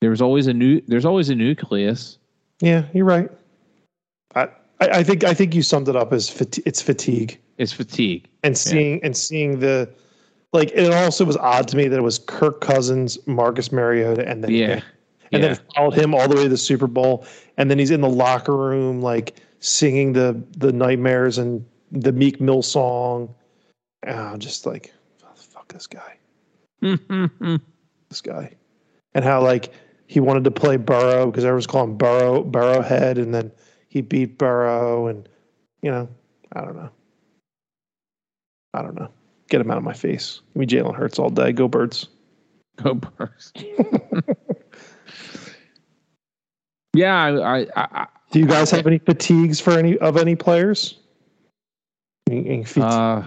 Speaker 1: there was always a new. There's always a nucleus.
Speaker 2: Yeah, you're right. I, I think I think you summed it up as fati- it's fatigue
Speaker 1: It's fatigue.
Speaker 2: and seeing and seeing the like. It also was odd to me that it was Kirk Cousins, Marcus Mariota, and then
Speaker 1: Yeah,
Speaker 2: and
Speaker 1: yeah.
Speaker 2: then followed him all the way to the Super Bowl, and then he's in the locker room like singing the the nightmares and the Meek Mill song. And I'm just like oh, fuck this guy, this guy, and how like he wanted to play Burrow because everyone's calling Burrow Burrowhead, and then he beat Burrow, and you know, I don't know, I don't know. Get him out of my face. Give me Jalen Hurts all day. Go Birds.
Speaker 1: Go Birds. yeah, I, I, I,
Speaker 2: Do you guys have any fatigues for any of any players? Any, any
Speaker 1: Uh,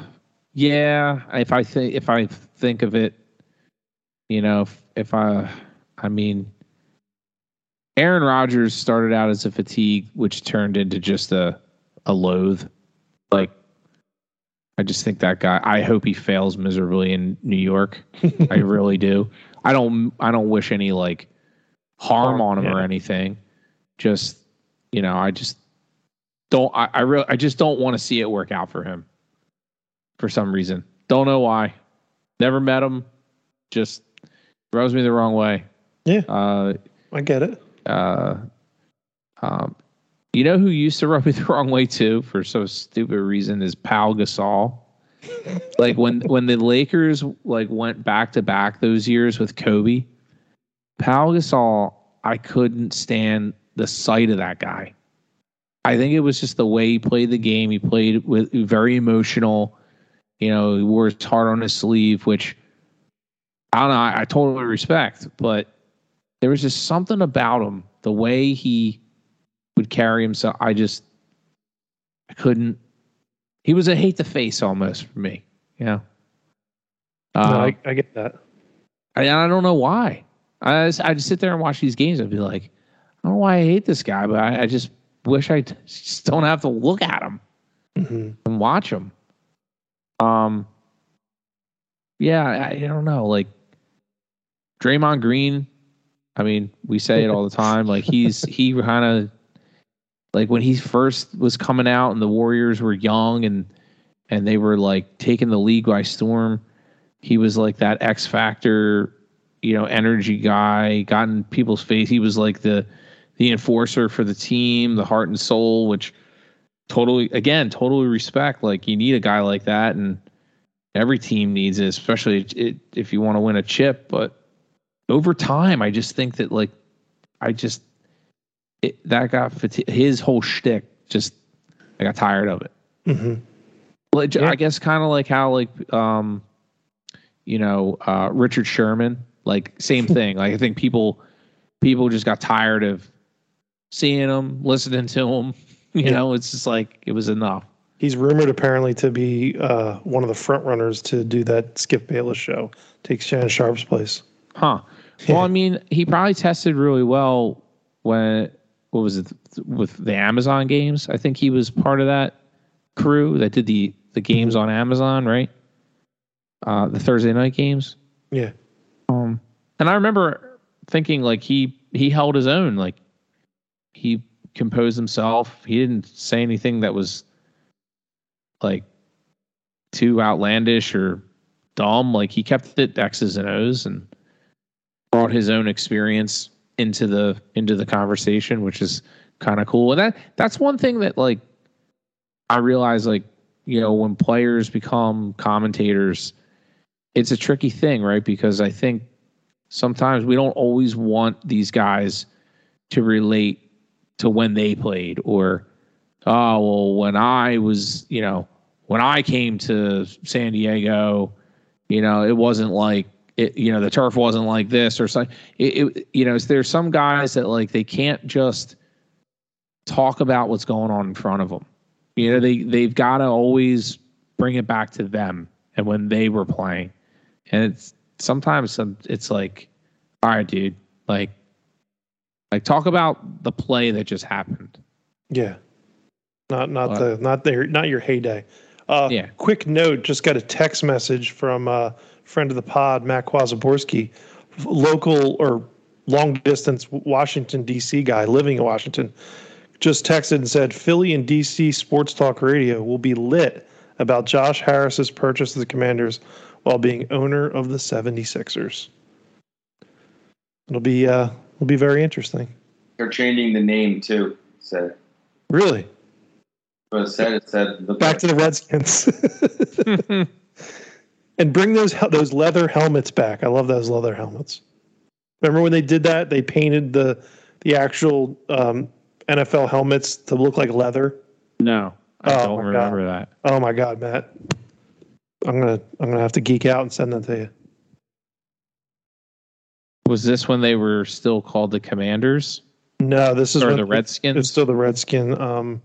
Speaker 1: yeah. If I think if I think of it, you know, if, if I, I mean, Aaron Rodgers started out as a fatigue, which turned into just a a loathe. Like, I just think that guy. I hope he fails miserably in New York. I really do. I don't. I don't wish any like harm on him or anything. Just you know, I just don't. I, I really. I just don't want to see it work out for him. For some reason, don't know why. Never met him. Just rubs me the wrong way.
Speaker 2: Yeah.
Speaker 1: Uh,
Speaker 2: I get it.
Speaker 1: uh, um, you know who used to rub me the wrong way too for so stupid reason is Pau Gasol. like when when the Lakers like went back to back those years with Kobe, Pau Gasol, I couldn't stand the sight of that guy. I think it was just the way he played the game. He played with very emotional. You know, he wore his heart on his sleeve, which I don't know. I, I totally respect, but there was just something about him, the way he would carry himself. I just I couldn't. He was a hate the face almost for me. You know. Uh,
Speaker 2: no, I, I get that.
Speaker 1: I, I don't know why. I just, I just sit there and watch these games and be like, I don't know why I hate this guy, but I, I just wish I t- just don't have to look at him
Speaker 2: hmm
Speaker 1: and watch him. Um, yeah, I, I don't know. Like Draymond Green, I mean, we say it all the time. Like he's he kind of like when he first was coming out and the Warriors were young and and they were like taking the league by storm. He was like that X factor, you know, energy guy, got in people's face. He was like the the enforcer for the team, the heart and soul, which totally again totally respect like you need a guy like that and every team needs it especially if you want to win a chip but over time i just think that like i just it, that got fati- his whole shtick just i got tired of it
Speaker 2: hmm
Speaker 1: like,
Speaker 2: Yeah.
Speaker 1: i guess kind of like how like um you know uh richard sherman like same thing like i think people people just got tired of seeing him listening to him you
Speaker 2: Yeah.
Speaker 1: know it's just like it was enough
Speaker 2: He's rumored apparently to be uh, one of the front runners to do that Skip Bayless show. Takes Shannon Sharpe's place.
Speaker 1: Huh. Well, I mean, he probably tested really well when what was it with the Amazon games? I think he was part of that crew that did the the games on Amazon, right? Uh, the Thursday night games.
Speaker 2: Yeah.
Speaker 1: Um, and I remember thinking like he he held his own, like he composed himself. He didn't say anything that was like too outlandish or dumb. Like he kept it X's and O's and brought his own experience into the into the conversation, which is kind of cool. And that that's one thing that like I realize like you know when players become commentators, it's a tricky thing, right? Because I think sometimes we don't always want these guys to relate to when they played or oh well when I was you know when I came to San Diego, you know it wasn't like it you know the turf wasn't like this or something. It, it you know there's some guys that like they can't just talk about what's going on in front of them. You know they they've got to always bring it back to them and when they were playing, and it's sometimes some it's like all right dude like like talk about the play that just happened.
Speaker 2: Yeah. Not not the not their not your heyday. Uh,
Speaker 1: Yeah.
Speaker 2: Quick note: just got a text message from a friend of the pod, Matt Kwazaborski, local or long distance Washington D.C. guy living in Washington. Just texted and said Philly and D.C. Sports Talk Radio will be lit about Josh Harris's purchase of the Commanders while being owner of the 76ers. It'll be uh, it'll be very interesting.
Speaker 3: They're changing the name too. So
Speaker 2: Really?
Speaker 3: what it said. It said look
Speaker 2: Back to the Redskins. and bring those those leather helmets back. I love those leather helmets. Remember when they did that? They painted the the actual um, NFL helmets to look like leather.
Speaker 1: no, I
Speaker 2: Oh,
Speaker 1: don't remember that.
Speaker 2: Oh my god, Matt! I'm gonna I'm gonna have to geek out and send that to you.
Speaker 1: Was this when they were still called the Commanders
Speaker 2: No, this is
Speaker 1: or the Redskins?
Speaker 2: It's still the Redskin. Um,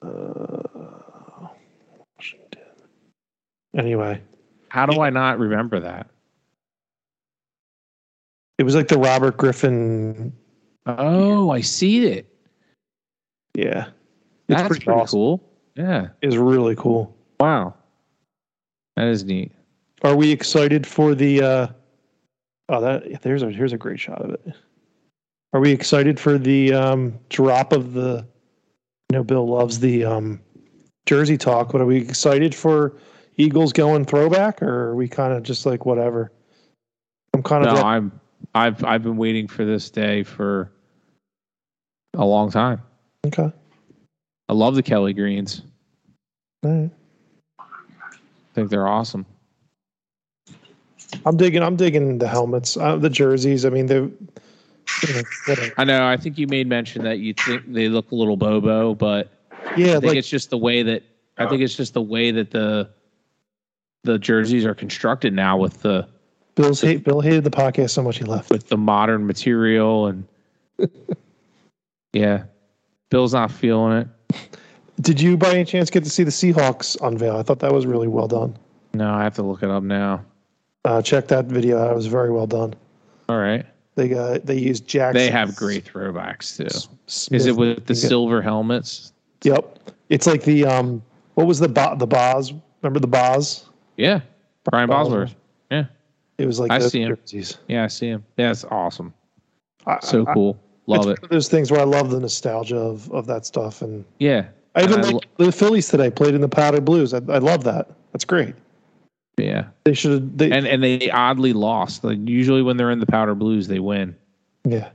Speaker 2: uh, Washington. Anyway,
Speaker 1: How do I not remember that?
Speaker 2: it was like the Robert Griffin.
Speaker 1: Oh, I see it.
Speaker 2: Yeah, it's
Speaker 1: That's
Speaker 2: pretty
Speaker 1: pretty,
Speaker 2: awesome.
Speaker 1: cool. Yeah.
Speaker 2: It's really cool.
Speaker 1: Wow. That is neat.
Speaker 2: Are we excited for the? Uh, oh, that there's a here's a great shot of it. Are we excited for the um, drop of the? I know Bill loves the um, jersey talk, but are we excited for Eagles going throwback, or are we kind of just like whatever? I'm kind
Speaker 1: No,
Speaker 2: of like,
Speaker 1: I'm I've I've been waiting for this day for a long time.
Speaker 2: okay.
Speaker 1: I love the Kelly Greens.
Speaker 2: All right.
Speaker 1: I think they're awesome.
Speaker 2: I'm digging. I'm digging the helmets, uh, the jerseys. I mean. You know.
Speaker 1: I know. I think you made mention that you think they look a little bobo, but
Speaker 2: Yeah,
Speaker 1: I think
Speaker 2: like
Speaker 1: it's just the way that I think it's just the way that the the jerseys are constructed now with the
Speaker 2: Bill's hate. Bill hated the podcast so much he left.
Speaker 1: with the modern material and yeah, Bill's not feeling it.
Speaker 2: Did you, by any chance, get to see the Seahawks unveil? I thought that was really well done.
Speaker 1: No, I have to look it up now.
Speaker 2: Uh, check that video. out. It was very well done.
Speaker 1: All right,
Speaker 2: They got they used Jackson.
Speaker 1: they have great throwbacks too.
Speaker 2: Smith.
Speaker 1: Is it with the silver helmets?
Speaker 2: Yep. It's like the um. What was the bo- the Boz? Remember the Boz?
Speaker 1: Yeah, Brian
Speaker 2: Bosworth.
Speaker 1: Yeah,
Speaker 2: It was like
Speaker 1: I see him.
Speaker 2: jerseys.
Speaker 1: yeah, I see him. Yeah, it's awesome.
Speaker 2: I-
Speaker 1: So
Speaker 2: I-
Speaker 1: cool. Love
Speaker 2: it's
Speaker 1: it.
Speaker 2: one of those things where I love the nostalgia of, of that stuff, and
Speaker 1: Yeah,
Speaker 2: I even
Speaker 1: I
Speaker 2: like the Phillies today played in the powder blues. I, I love that. That's great.
Speaker 1: yeah.
Speaker 2: They should. They
Speaker 1: And and they oddly lost. Like usually when they're in the powder blues, they win.
Speaker 2: yeah.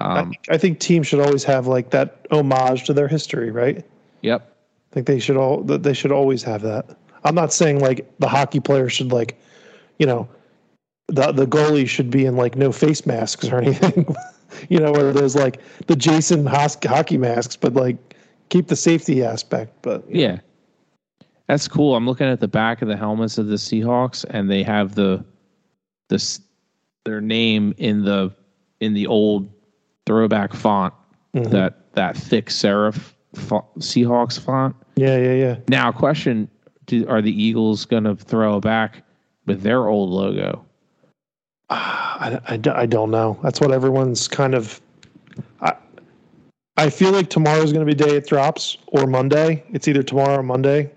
Speaker 2: I,
Speaker 1: Um,
Speaker 2: think, I think teams should always have like that homage to their history, right?
Speaker 1: yep.
Speaker 2: I think they should all they should always have that. I'm not saying like the hockey player should like, you know, the the goalie should be in like no face masks or anything, you know, or there's like the Jason Hos- hockey masks, but like keep the safety aspect. But
Speaker 1: Yeah. That's cool. I'm looking at the back of the helmets of the Seahawks and they have the this their name in the in the old throwback font
Speaker 2: Mhm.
Speaker 1: that that thick serif Seahawks font.
Speaker 2: yeah, yeah, yeah.
Speaker 1: Now, question: do, Are the Eagles going to throw back with their old logo?
Speaker 2: I, I, I don't know. That's what everyone's kind of. I, I feel like tomorrow's going to be day it drops or Monday. It's either tomorrow or Monday,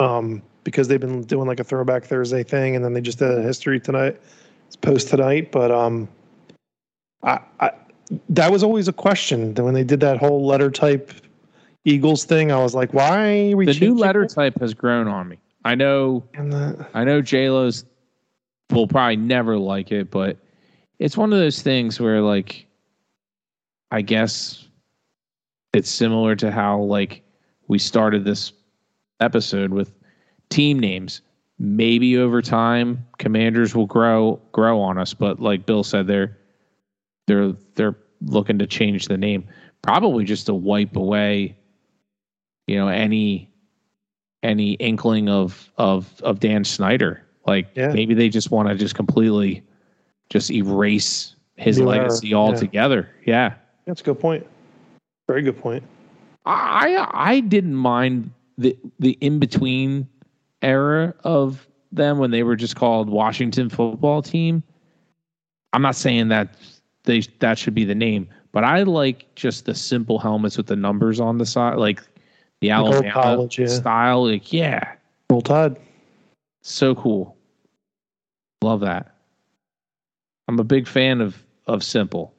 Speaker 2: um, because they've been doing like a throwback Thursday thing, and then they just did a history tonight. It's post tonight, but um, I, I that was always a question when they did that whole letter type Eagles thing. I was like, why are we
Speaker 1: The new letter
Speaker 2: it?
Speaker 1: type has grown on me. I know
Speaker 2: the,
Speaker 1: I know J Lo's will probably never like it, but it's one of those things where like I guess it's similar to how like we started this episode with team names. Maybe over time commanders will grow grow on us, but like Bill said they're they're they're looking to change the name. Probably just to wipe away you know any any inkling of of of Dan Snyder. Like
Speaker 2: Yeah.
Speaker 1: maybe they just want to just completely just erase his
Speaker 2: New era,
Speaker 1: legacy
Speaker 2: yeah.
Speaker 1: altogether. Yeah.
Speaker 2: that's a good point. Very good point.
Speaker 1: I I didn't mind the the in between era of them when they were just called Washington Football Team. I'm not saying that they that should be the name, but I like just the simple helmets with the numbers on the side, like the Alabama
Speaker 2: college, yeah.
Speaker 1: style. Like yeah,
Speaker 2: Roll Tide.
Speaker 1: so cool. Love that. I'm a big fan of of simple.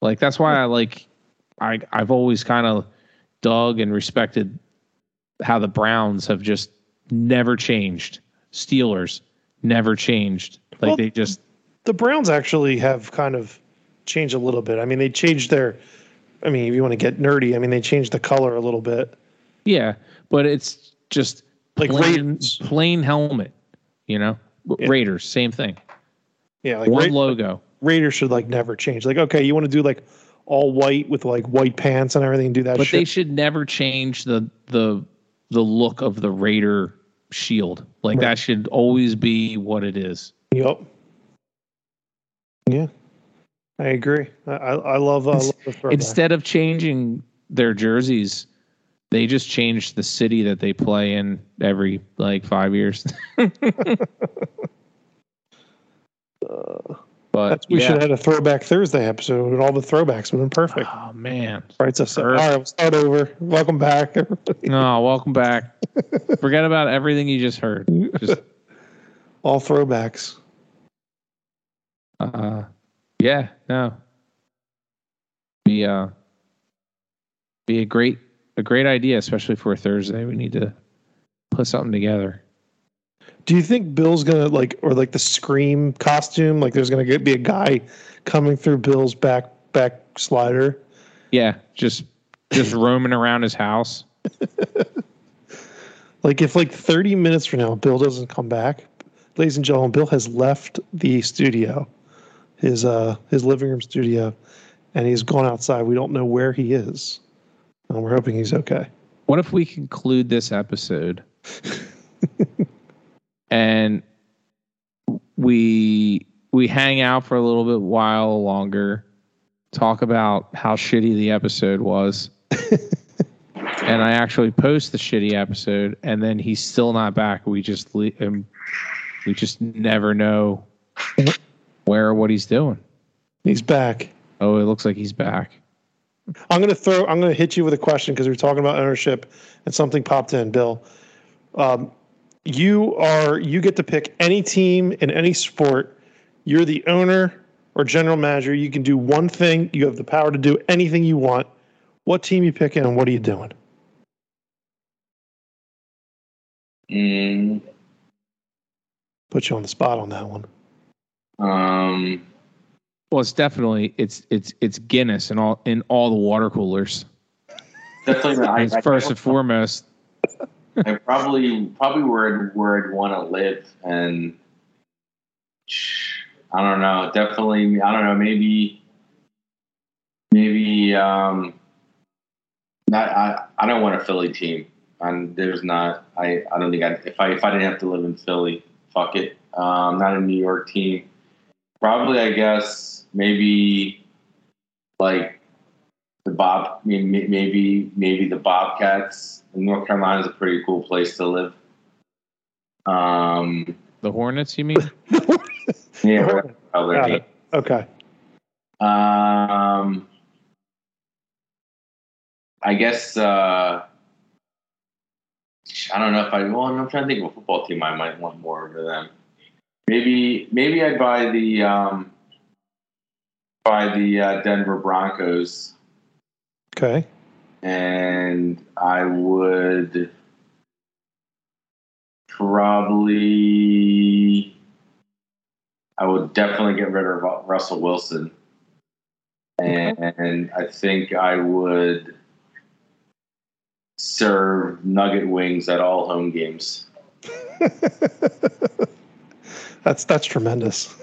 Speaker 1: Like that's why I like I I've always kind of dug and respected how the Browns have just never changed. Steelers never changed. Like
Speaker 2: Well,
Speaker 1: they just
Speaker 2: the Browns actually have kind of changed a little bit. I mean, they changed their I mean, if you want to get nerdy, I mean, they changed the color a little bit.
Speaker 1: Yeah, but it's just
Speaker 2: Like
Speaker 1: plain,
Speaker 2: Raiders.
Speaker 1: plain helmet. You know,
Speaker 2: Yeah.
Speaker 1: Raiders, same thing.
Speaker 2: Yeah, like
Speaker 1: One
Speaker 2: Ra-
Speaker 1: logo.
Speaker 2: Raiders should like never change. Like, okay, you want to do like all white with like white pants and everything, do that
Speaker 1: But they should never change the the the look of the Raider shield. Like
Speaker 2: Right.
Speaker 1: that should always be what it is.
Speaker 2: Yep. Yeah, I agree. I I, love, uh, love.
Speaker 1: Instead of changing their jerseys, they just change the city that they play in every like five years. but
Speaker 2: That's, we
Speaker 1: yeah.
Speaker 2: should have had a throwback Thursday episode, and all the throwbacks would have been perfect.
Speaker 1: Oh man.
Speaker 2: Right, so, all we'll start over. Welcome back, everybody.
Speaker 1: No, welcome back. Forget about everything you just heard. Just
Speaker 2: all throwbacks.
Speaker 1: uh yeah, no. Be uh be a great a great idea, especially for a Thursday. We need to put something together.
Speaker 2: Do you think Bill's gonna like, or like the Scream costume? Like, there's gonna be a guy coming through Bill's back back slider.
Speaker 1: Yeah, just just roaming around his house.
Speaker 2: Like, if like 30 minutes from now Bill doesn't come back, ladies and gentlemen, Bill has left the studio, his uh his living room studio, and he's gone outside. We don't know where he is, and we're hoping he's okay.
Speaker 1: What if we conclude this episode and we we hang out for a little bit while longer, talk about how shitty the episode was, and I actually post the shitty episode, and then he's still not back. We just le- um, we just never know where what he's doing.
Speaker 2: He's back.
Speaker 1: Oh, it looks like he's back.
Speaker 2: I'm gonna throw. I'm gonna hit you with a question because we were talking about ownership, and something popped in. Bill, um, you are you get to pick any team in any sport. You're the owner or general manager. You can do one thing. You have the power to do anything you want. What team you picking and what are you doing?
Speaker 3: Mm,
Speaker 2: Put you on the spot on that one.
Speaker 3: Um,
Speaker 1: Well, it's definitely it's it's it's Guinness in all in all the water coolers.
Speaker 3: definitely. I,
Speaker 1: It's
Speaker 3: I,
Speaker 1: first and foremost.
Speaker 3: I probably probably where I'd, where I'd want to live, and I don't know. Definitely, I don't know. Maybe, maybe. Um, not. I. I don't want a Philly team, and there's not. I. I don't think I. If I. If I didn't have to live in Philly, fuck it. Um, I'm not a New York team. Probably, I guess maybe like the Bob. I mean, may- maybe maybe the Bobcats. North Carolina is a pretty cool place to live. Um,
Speaker 1: The Hornets, you mean?
Speaker 3: yeah, whatever the hell their
Speaker 2: Got it. Okay.
Speaker 3: Um, I guess uh, I don't know if I. Well, I'm trying to think of a football team I might want more over them. Maybe maybe I'd buy the um, buy the uh, Denver Broncos,
Speaker 2: Okay.
Speaker 3: and I would probably. I would definitely get rid of Russell Wilson. And I think I would serve nugget wings at all home games.
Speaker 2: that's that's tremendous.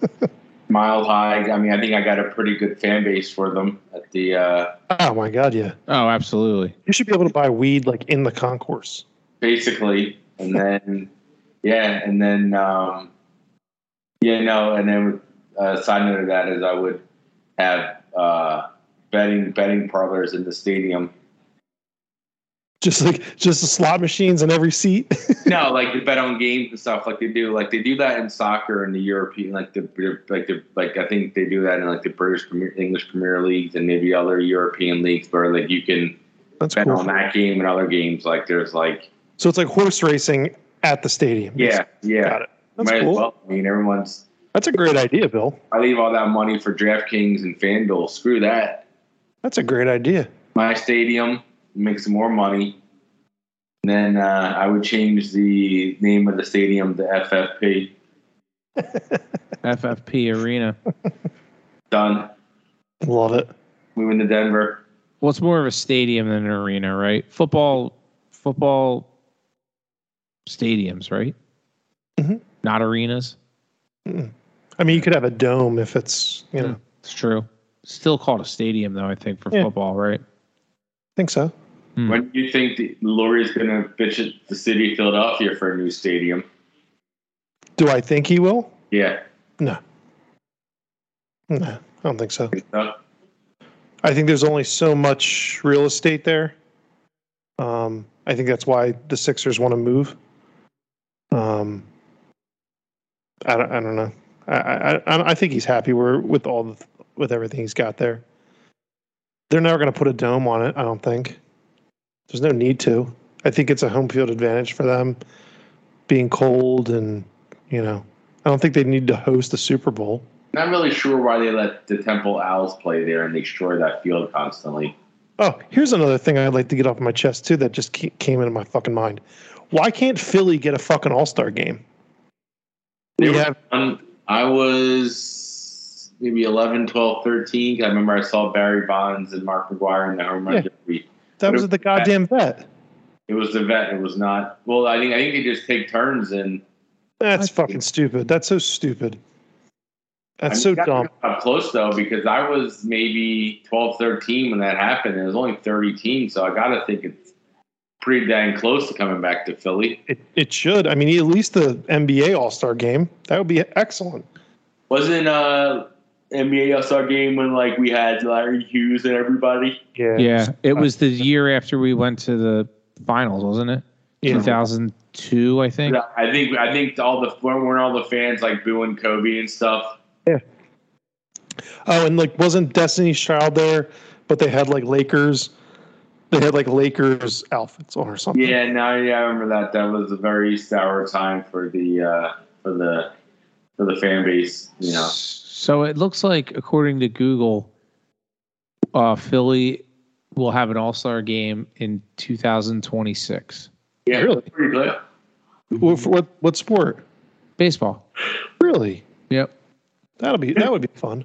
Speaker 3: Mile high. I mean, I think I got a pretty good fan base for them at the. Uh,
Speaker 2: Oh my God, yeah.
Speaker 1: Oh, absolutely.
Speaker 2: You should be able to buy weed like in the concourse.
Speaker 3: basically, and then yeah, and then um, yeah, no, and then uh, side note of that is I would have uh, betting betting parlors in the stadium.
Speaker 2: Just like just the slot machines in every seat.
Speaker 3: No, like the bet on games and stuff, like they do, like they do that in soccer and the European, like the like the like I think they do that in like the British Premier, English Premier Leagues and maybe other European leagues where like you can
Speaker 2: That's
Speaker 3: bet
Speaker 2: cool.
Speaker 3: on that game and other games. Like there's like
Speaker 2: So it's like horse racing at the stadium.
Speaker 3: yeah, yeah,
Speaker 2: Got it. That's
Speaker 3: might
Speaker 2: cool.
Speaker 3: as well. I mean, everyone's.
Speaker 2: That's a great idea, Bill.
Speaker 3: I leave all that money for DraftKings and FanDuel. Screw that.
Speaker 2: That's a great idea.
Speaker 3: My stadium, make some more money. And then uh, I would change the name of the stadium to FFP.
Speaker 1: FFP Arena.
Speaker 3: Done.
Speaker 2: Love it.
Speaker 3: We moving to Denver.
Speaker 1: Well, it's more of a stadium than an arena, right? Football, football stadiums, right?
Speaker 2: Mhm.
Speaker 1: Not arenas.
Speaker 2: I mean, you could have a dome if it's, you know.
Speaker 1: It's true. Still called a stadium, though. I think for
Speaker 2: Yeah.
Speaker 1: football, right?
Speaker 2: I think so.
Speaker 1: Hmm.
Speaker 3: When do you think the Lurie's going to bitch at the city of Philadelphia for a new stadium?
Speaker 2: Do I think he will?
Speaker 3: Yeah.
Speaker 2: No. No, I don't think so. I think there's only so much real estate there. Um, I think that's why the Sixers want to move. Um, I don't, I don't know. I, I, I think he's happy where, with all the, with everything he's got there. They're never going to put a dome on it. I don't think. There's no need to. I think it's a home field advantage for them, being cold and you know. I don't think they need to host the Super Bowl.
Speaker 3: not really sure why they let the Temple Owls play there and destroy that field constantly.
Speaker 2: Oh, here's another thing I'd like to get off my chest too that just came into my fucking mind. Why can't Philly get a fucking All Star game?
Speaker 3: They
Speaker 2: have.
Speaker 3: I was maybe 11, 12, 13. I remember I saw Barry Bonds and Mark McGwire in the home run
Speaker 2: Yeah.
Speaker 3: derby.
Speaker 2: That was at the goddamn vet.
Speaker 3: It was the vet. It was not. Well, I think I think they just take turns and
Speaker 2: That's
Speaker 1: I
Speaker 2: fucking stupid. That's so stupid. That's
Speaker 3: I
Speaker 2: so
Speaker 3: mean, that
Speaker 2: dumb.
Speaker 3: got close though because I was maybe 12, 13 when that happened. and It was only 30 teams, so I got to think it's pretty dang close to coming back to Philly.
Speaker 2: It, it should. I mean, at least the NBA All Star game. That would be excellent.
Speaker 3: Wasn't uh NBA All Star game when like we had Larry Hughes and everybody?
Speaker 2: Yeah.
Speaker 1: Yeah, it was the year after we went to the finals, wasn't it?
Speaker 2: Yeah.
Speaker 1: 2002, I think.
Speaker 3: I think I think all the weren't all the fans like booing Kobe and stuff. Yeah.
Speaker 2: Oh, and like, wasn't Destiny's Child there? But they had like Lakers. They had like Lakers outfits on or something.
Speaker 3: Yeah, now yeah, I remember that. That was a very sour time for the uh, for the for the fan base. You know,
Speaker 1: So it looks like, according to Google, uh, Philly will have an All Star game in 2026.
Speaker 3: yeah,
Speaker 2: Really?
Speaker 3: pretty good.
Speaker 2: What, for what what sport?
Speaker 1: Baseball.
Speaker 2: Really?
Speaker 1: Yep.
Speaker 2: That'll be that would be fun.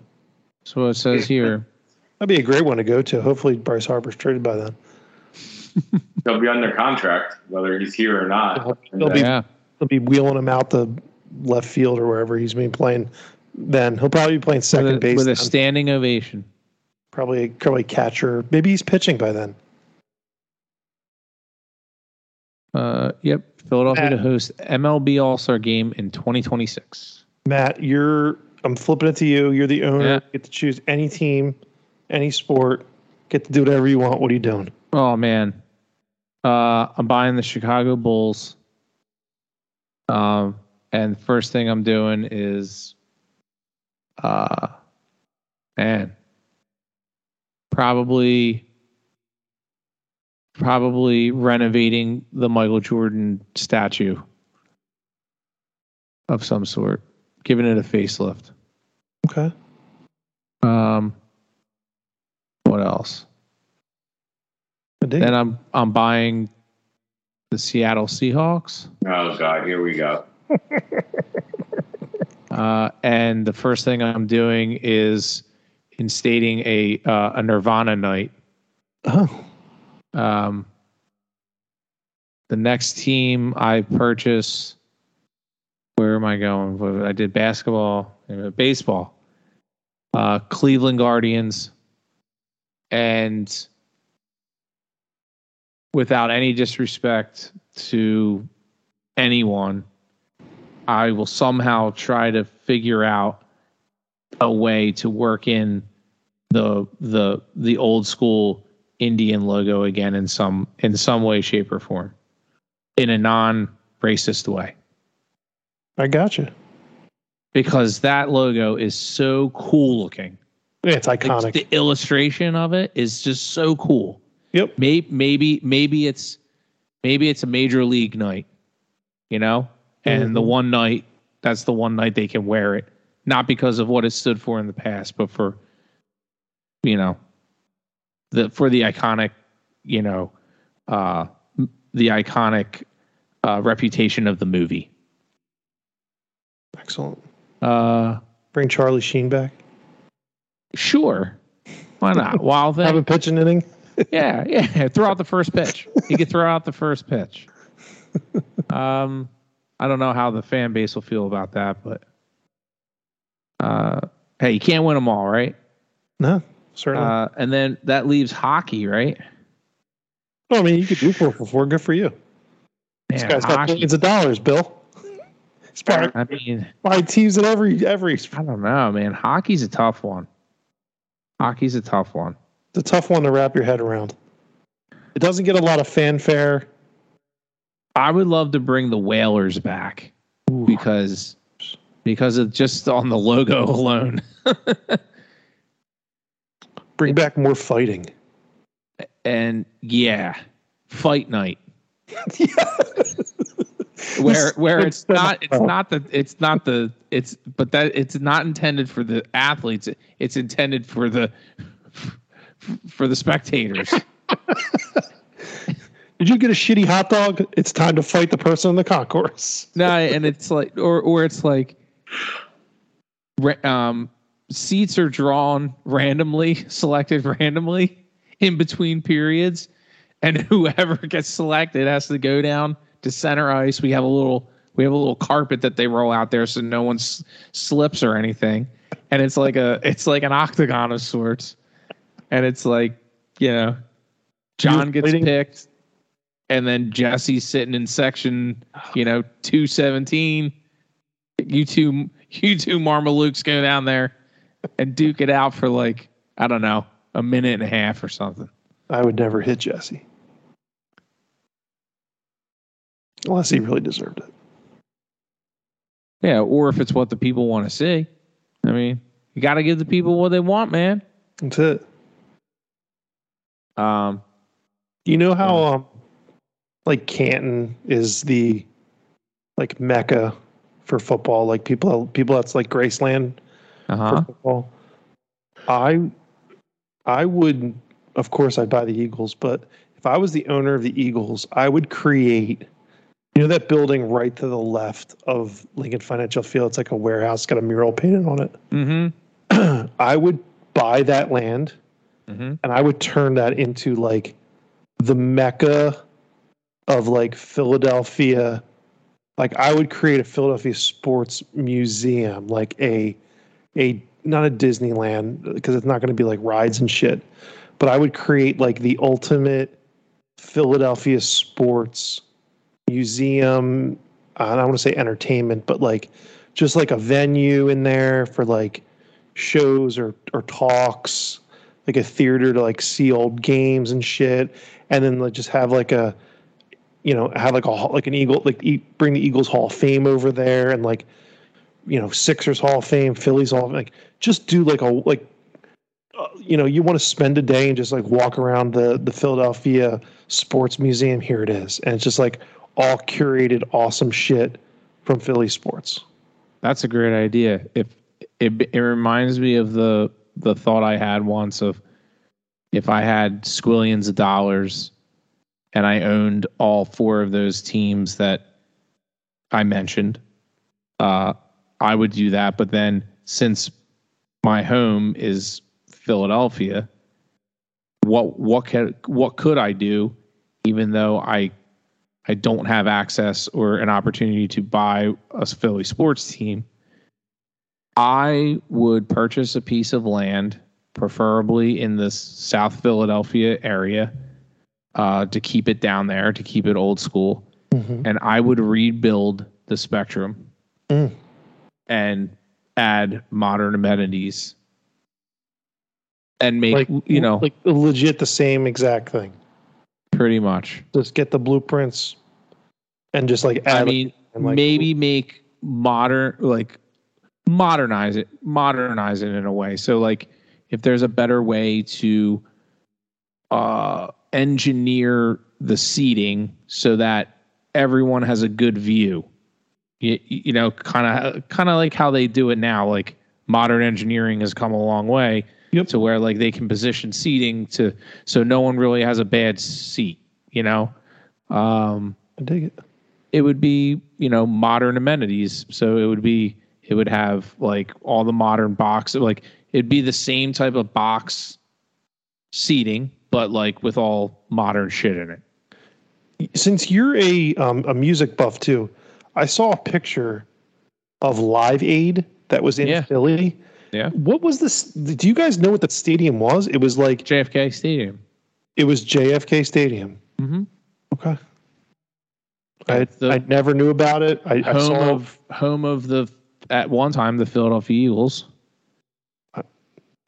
Speaker 1: So it says here.
Speaker 2: That'd be a great one to go to. Hopefully, Bryce Harper's traded by then.
Speaker 3: They'll be under contract whether he's here or not.
Speaker 2: They'll- they'll be-
Speaker 1: Yeah.
Speaker 2: They'll be wheeling him out the left field or wherever he's been playing. Then he'll probably be playing second
Speaker 1: With a,
Speaker 2: base.
Speaker 1: with a standing ovation.
Speaker 2: probably probably catcher. Maybe he's pitching by then.
Speaker 1: Uh, yep. Philadelphia to host MLB All Star game in 2026.
Speaker 2: Matt, you're. I'm flipping it to you. You're the owner.
Speaker 1: Yeah.
Speaker 2: You get to choose any team, any sport. Get to do whatever you want. What are you doing?
Speaker 1: Oh man, uh, I'm buying the Chicago Bulls. Um, and first thing I'm doing is, uh, man, probably, probably renovating the Michael Jordan statue of some sort, giving it a facelift.
Speaker 2: Okay.
Speaker 1: Um, what else?
Speaker 2: I
Speaker 1: Then. I'm I'm buying the Seattle Seahawks.
Speaker 3: oh God, here we go.
Speaker 1: Uh, and the first thing I'm doing is instating a uh, a Nirvana night.
Speaker 2: Oh,
Speaker 1: Um, the next team I purchase. Where am I going? I did basketball, baseball. Uh, Cleveland Guardians, and without any disrespect to anyone, I will somehow try to figure out a way to work in the the the old school Indian logo again in some in some way, shape, or form, in a non-racist way,
Speaker 2: I got you.
Speaker 1: because that logo is so cool looking.
Speaker 2: It's iconic.
Speaker 1: the illustration of it is just so cool.
Speaker 2: Yep.
Speaker 1: Maybe maybe maybe it's maybe it's a major league night, you know, and the
Speaker 2: Mhm.
Speaker 1: one night that's the one night they can wear it, not because of what it stood for in the past, but for you know the for the iconic, you know, uh, the iconic uh, reputation of the movie.
Speaker 2: Excellent.
Speaker 1: Uh,
Speaker 2: Bring Charlie Sheen back.
Speaker 1: sure, Why not? Wild
Speaker 2: Have a
Speaker 1: pitch
Speaker 2: pitching inning.
Speaker 1: Yeah, yeah. Throw out the first pitch. He could throw out the first pitch. Um, I don't know how the fan base will feel about that, but uh, hey, you can't win them all, right?
Speaker 2: No, certainly.
Speaker 1: Uh, and then that leaves hockey, right?
Speaker 2: no, I mean, you could do four for four. Good for you. This
Speaker 1: Man,
Speaker 2: guy's got
Speaker 1: hockey.
Speaker 2: billions of dollars, Bill. He's probably
Speaker 1: I mean,
Speaker 2: buying teams at every every.
Speaker 1: I don't know, man. Hockey's a tough one. Hockey's a tough one.
Speaker 2: It's a tough one to wrap your head around. It doesn't get a lot of fanfare.
Speaker 1: I would love to bring the Whalers back because because of just on the logo alone.
Speaker 2: Bring back more fighting.
Speaker 1: and yeah, fight night. Where where it's not it's not the it's not the it's but that it's not intended for the athletes. It's intended for the for the spectators.
Speaker 2: Did you get a shitty hot dog? It's time to fight the person in the concourse.
Speaker 1: No, and it's like, or or it's like, um, seats are drawn randomly, selected randomly in between periods, and whoever gets selected has to go down to center ice. We have a little, we have a little carpet that they roll out there so no one s- slips or anything, and it's like a, it's like an octagon of sorts, and it's like, you know, John gets picked and then Jesse's sitting in section, you know, two seventeen. You two, you two Marmalukes go down there and duke it out for like I don't know a minute and a half or something.
Speaker 2: I would never hit Jesse. Unless he really deserved it.
Speaker 1: Yeah, or if it's what the people want to see. I mean, you got to give the people what they want, man.
Speaker 2: That's it.
Speaker 1: Um,
Speaker 2: You know how um like Canton is the like mecca for football, like people people that's like Graceland
Speaker 1: uh huh.
Speaker 2: for football. I I would of course I'd buy the Eagles, but if I was the owner of the Eagles, I would create you know that building right to the left of Lincoln Financial Field, it's like a warehouse, got a mural painted on it.
Speaker 1: Mm-hmm.
Speaker 2: I would buy that land
Speaker 1: Mm-hmm.
Speaker 2: and I would turn that into like the mecca of like Philadelphia. Like I would create a Philadelphia sports museum, like a a not a Disneyland because it's not going to be like rides and shit, but I would create like the ultimate Philadelphia sports museum. I don't want to say entertainment, but like just like a venue in there for like shows or or talks like a theater to like see old games and shit, and then like just have like a, you know, have like a like an Eagle like bring the Eagles Hall of Fame over there and like, you know, Sixers Hall of Fame, Phillies Hall of like just do like a like, uh, you know, you want to spend a day and just like walk around the the Philadelphia Sports Museum. Here it is, and it's just like all curated, awesome shit from Philly sports.
Speaker 1: That's a great idea. If it, it reminds me of the the thought I had once of if I had squillions of dollars and I owned all four of those teams that I mentioned, uh, I would do that. But then since my home is Philadelphia, what what can what could I do, even though I I don't have access or an opportunity to buy a Philly sports team, I would purchase a piece of land, preferably in the South Philadelphia area, uh, to keep it down there, to keep it old school. And I would rebuild the spectrum
Speaker 2: Mm.
Speaker 1: and add modern amenities and make,
Speaker 2: Like
Speaker 1: you know,
Speaker 2: like legit the same exact thing.
Speaker 1: pretty much.
Speaker 2: just get the blueprints and just like add
Speaker 1: I mean,
Speaker 2: like,
Speaker 1: maybe make modern, like modernize it, modernize it in a way. So, like, if there's a better way to uh, engineer the seating so that everyone has a good view, you, you know, kind of, kind of like how they do it now. Like, modern engineering has come a long way
Speaker 2: Yep.
Speaker 1: to where like they can position seating to so no one really has a bad seat. You know. Um,
Speaker 2: I dig it.
Speaker 1: it would be you know modern amenities so it would be it would have like all the modern box like it'd be the same type of box seating, but like with all modern shit in it.
Speaker 2: Since you're a um, a music buff too, I saw a picture of Live Aid that was in
Speaker 1: Yeah.
Speaker 2: Philly.
Speaker 1: Yeah.
Speaker 2: What was this? Do you guys know what that stadium was? It was like
Speaker 1: JFK Stadium.
Speaker 2: it was JFK Stadium.
Speaker 1: Mm-hmm.
Speaker 2: Okay. I I never knew about it. I, I
Speaker 1: home
Speaker 2: saw
Speaker 1: of home of the at one time the Philadelphia Eagles.
Speaker 2: Uh,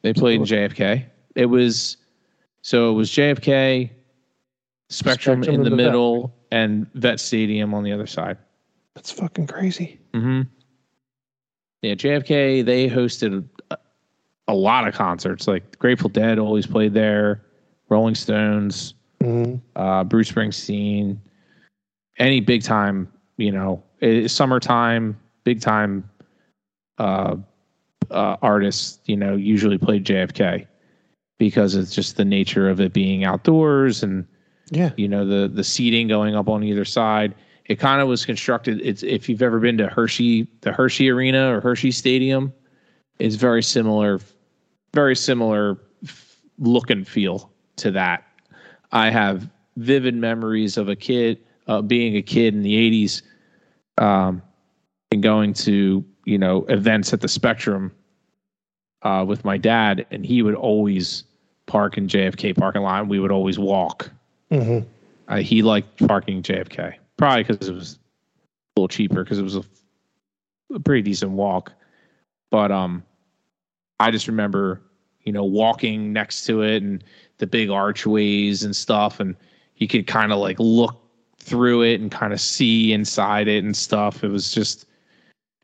Speaker 1: They played in JFK. It was so it was JFK, Spectrum,
Speaker 2: Spectrum
Speaker 1: in
Speaker 2: in
Speaker 1: the
Speaker 2: the
Speaker 1: middle, and Vet Stadium on the other side.
Speaker 2: that's fucking crazy.
Speaker 1: Mm-hmm. Yeah, JFK. They hosted a, a lot of concerts. Like Grateful Dead always played there, Rolling Stones,
Speaker 2: hmm
Speaker 1: uh, Bruce Springsteen, any big time, you know, summertime, big time uh, uh, artists, you know, usually played JFK because it's just the nature of it being outdoors and
Speaker 2: Yeah.
Speaker 1: you know the the seating going up on either side. It kind of was constructed. It's if you've ever been to Hershey, the Hershey Arena or Hershey Stadium, it's very similar, very similar look and feel to that. I have vivid memories of a kid, uh, being a kid in the '80s, um, and going to you know events at the Spectrum uh, with my dad, and he would always park in JFK parking lot. And we would always walk.
Speaker 2: hmm
Speaker 1: Uh, he liked parking JFK, probably because it was a little cheaper because it was a, a pretty decent walk. But um, I just remember, you know, walking next to it and the big archways and stuff, and you could kind of like look through it and kind of see inside it and stuff. It was just,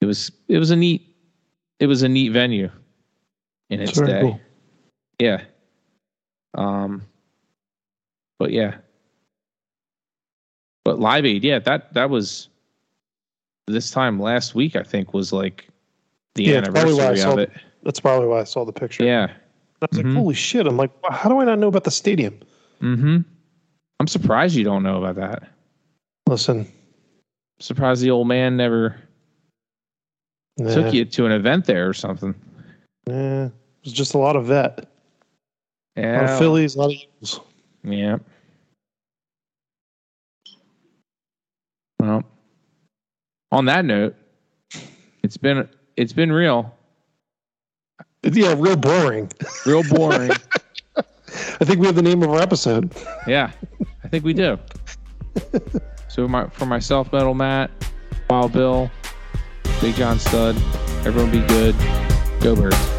Speaker 1: it was, it was a neat, it was a neat venue in its
Speaker 2: It's
Speaker 1: day.
Speaker 2: cool.
Speaker 1: Yeah. Um, but yeah. But Live Aid, yeah, that that was this time last week. I think was like the
Speaker 2: Yeah, it's probably why I
Speaker 1: anniversary of
Speaker 2: the-
Speaker 1: it.
Speaker 2: That's probably why I saw the picture.
Speaker 1: Yeah.
Speaker 2: I was
Speaker 1: Mhm.
Speaker 2: like, holy shit. I'm like, how do I not know about the stadium?
Speaker 1: Mm-hmm. I'm surprised you don't know about that.
Speaker 2: Listen,
Speaker 1: surprised the old man never
Speaker 2: nah,
Speaker 1: took you to an event there or something.
Speaker 2: nah. it was just a lot of vet. A lot of Phillies, a lot of Eagles.
Speaker 1: Yeah. Well, on that note, it's been it's been real,
Speaker 2: Yeah, real boring.
Speaker 1: real boring.
Speaker 2: I think we have the name of our episode.
Speaker 1: yeah, I think we do. So my for myself, Metal Matt, Wild Bill, Big John Stud, everyone be good. Go Birds.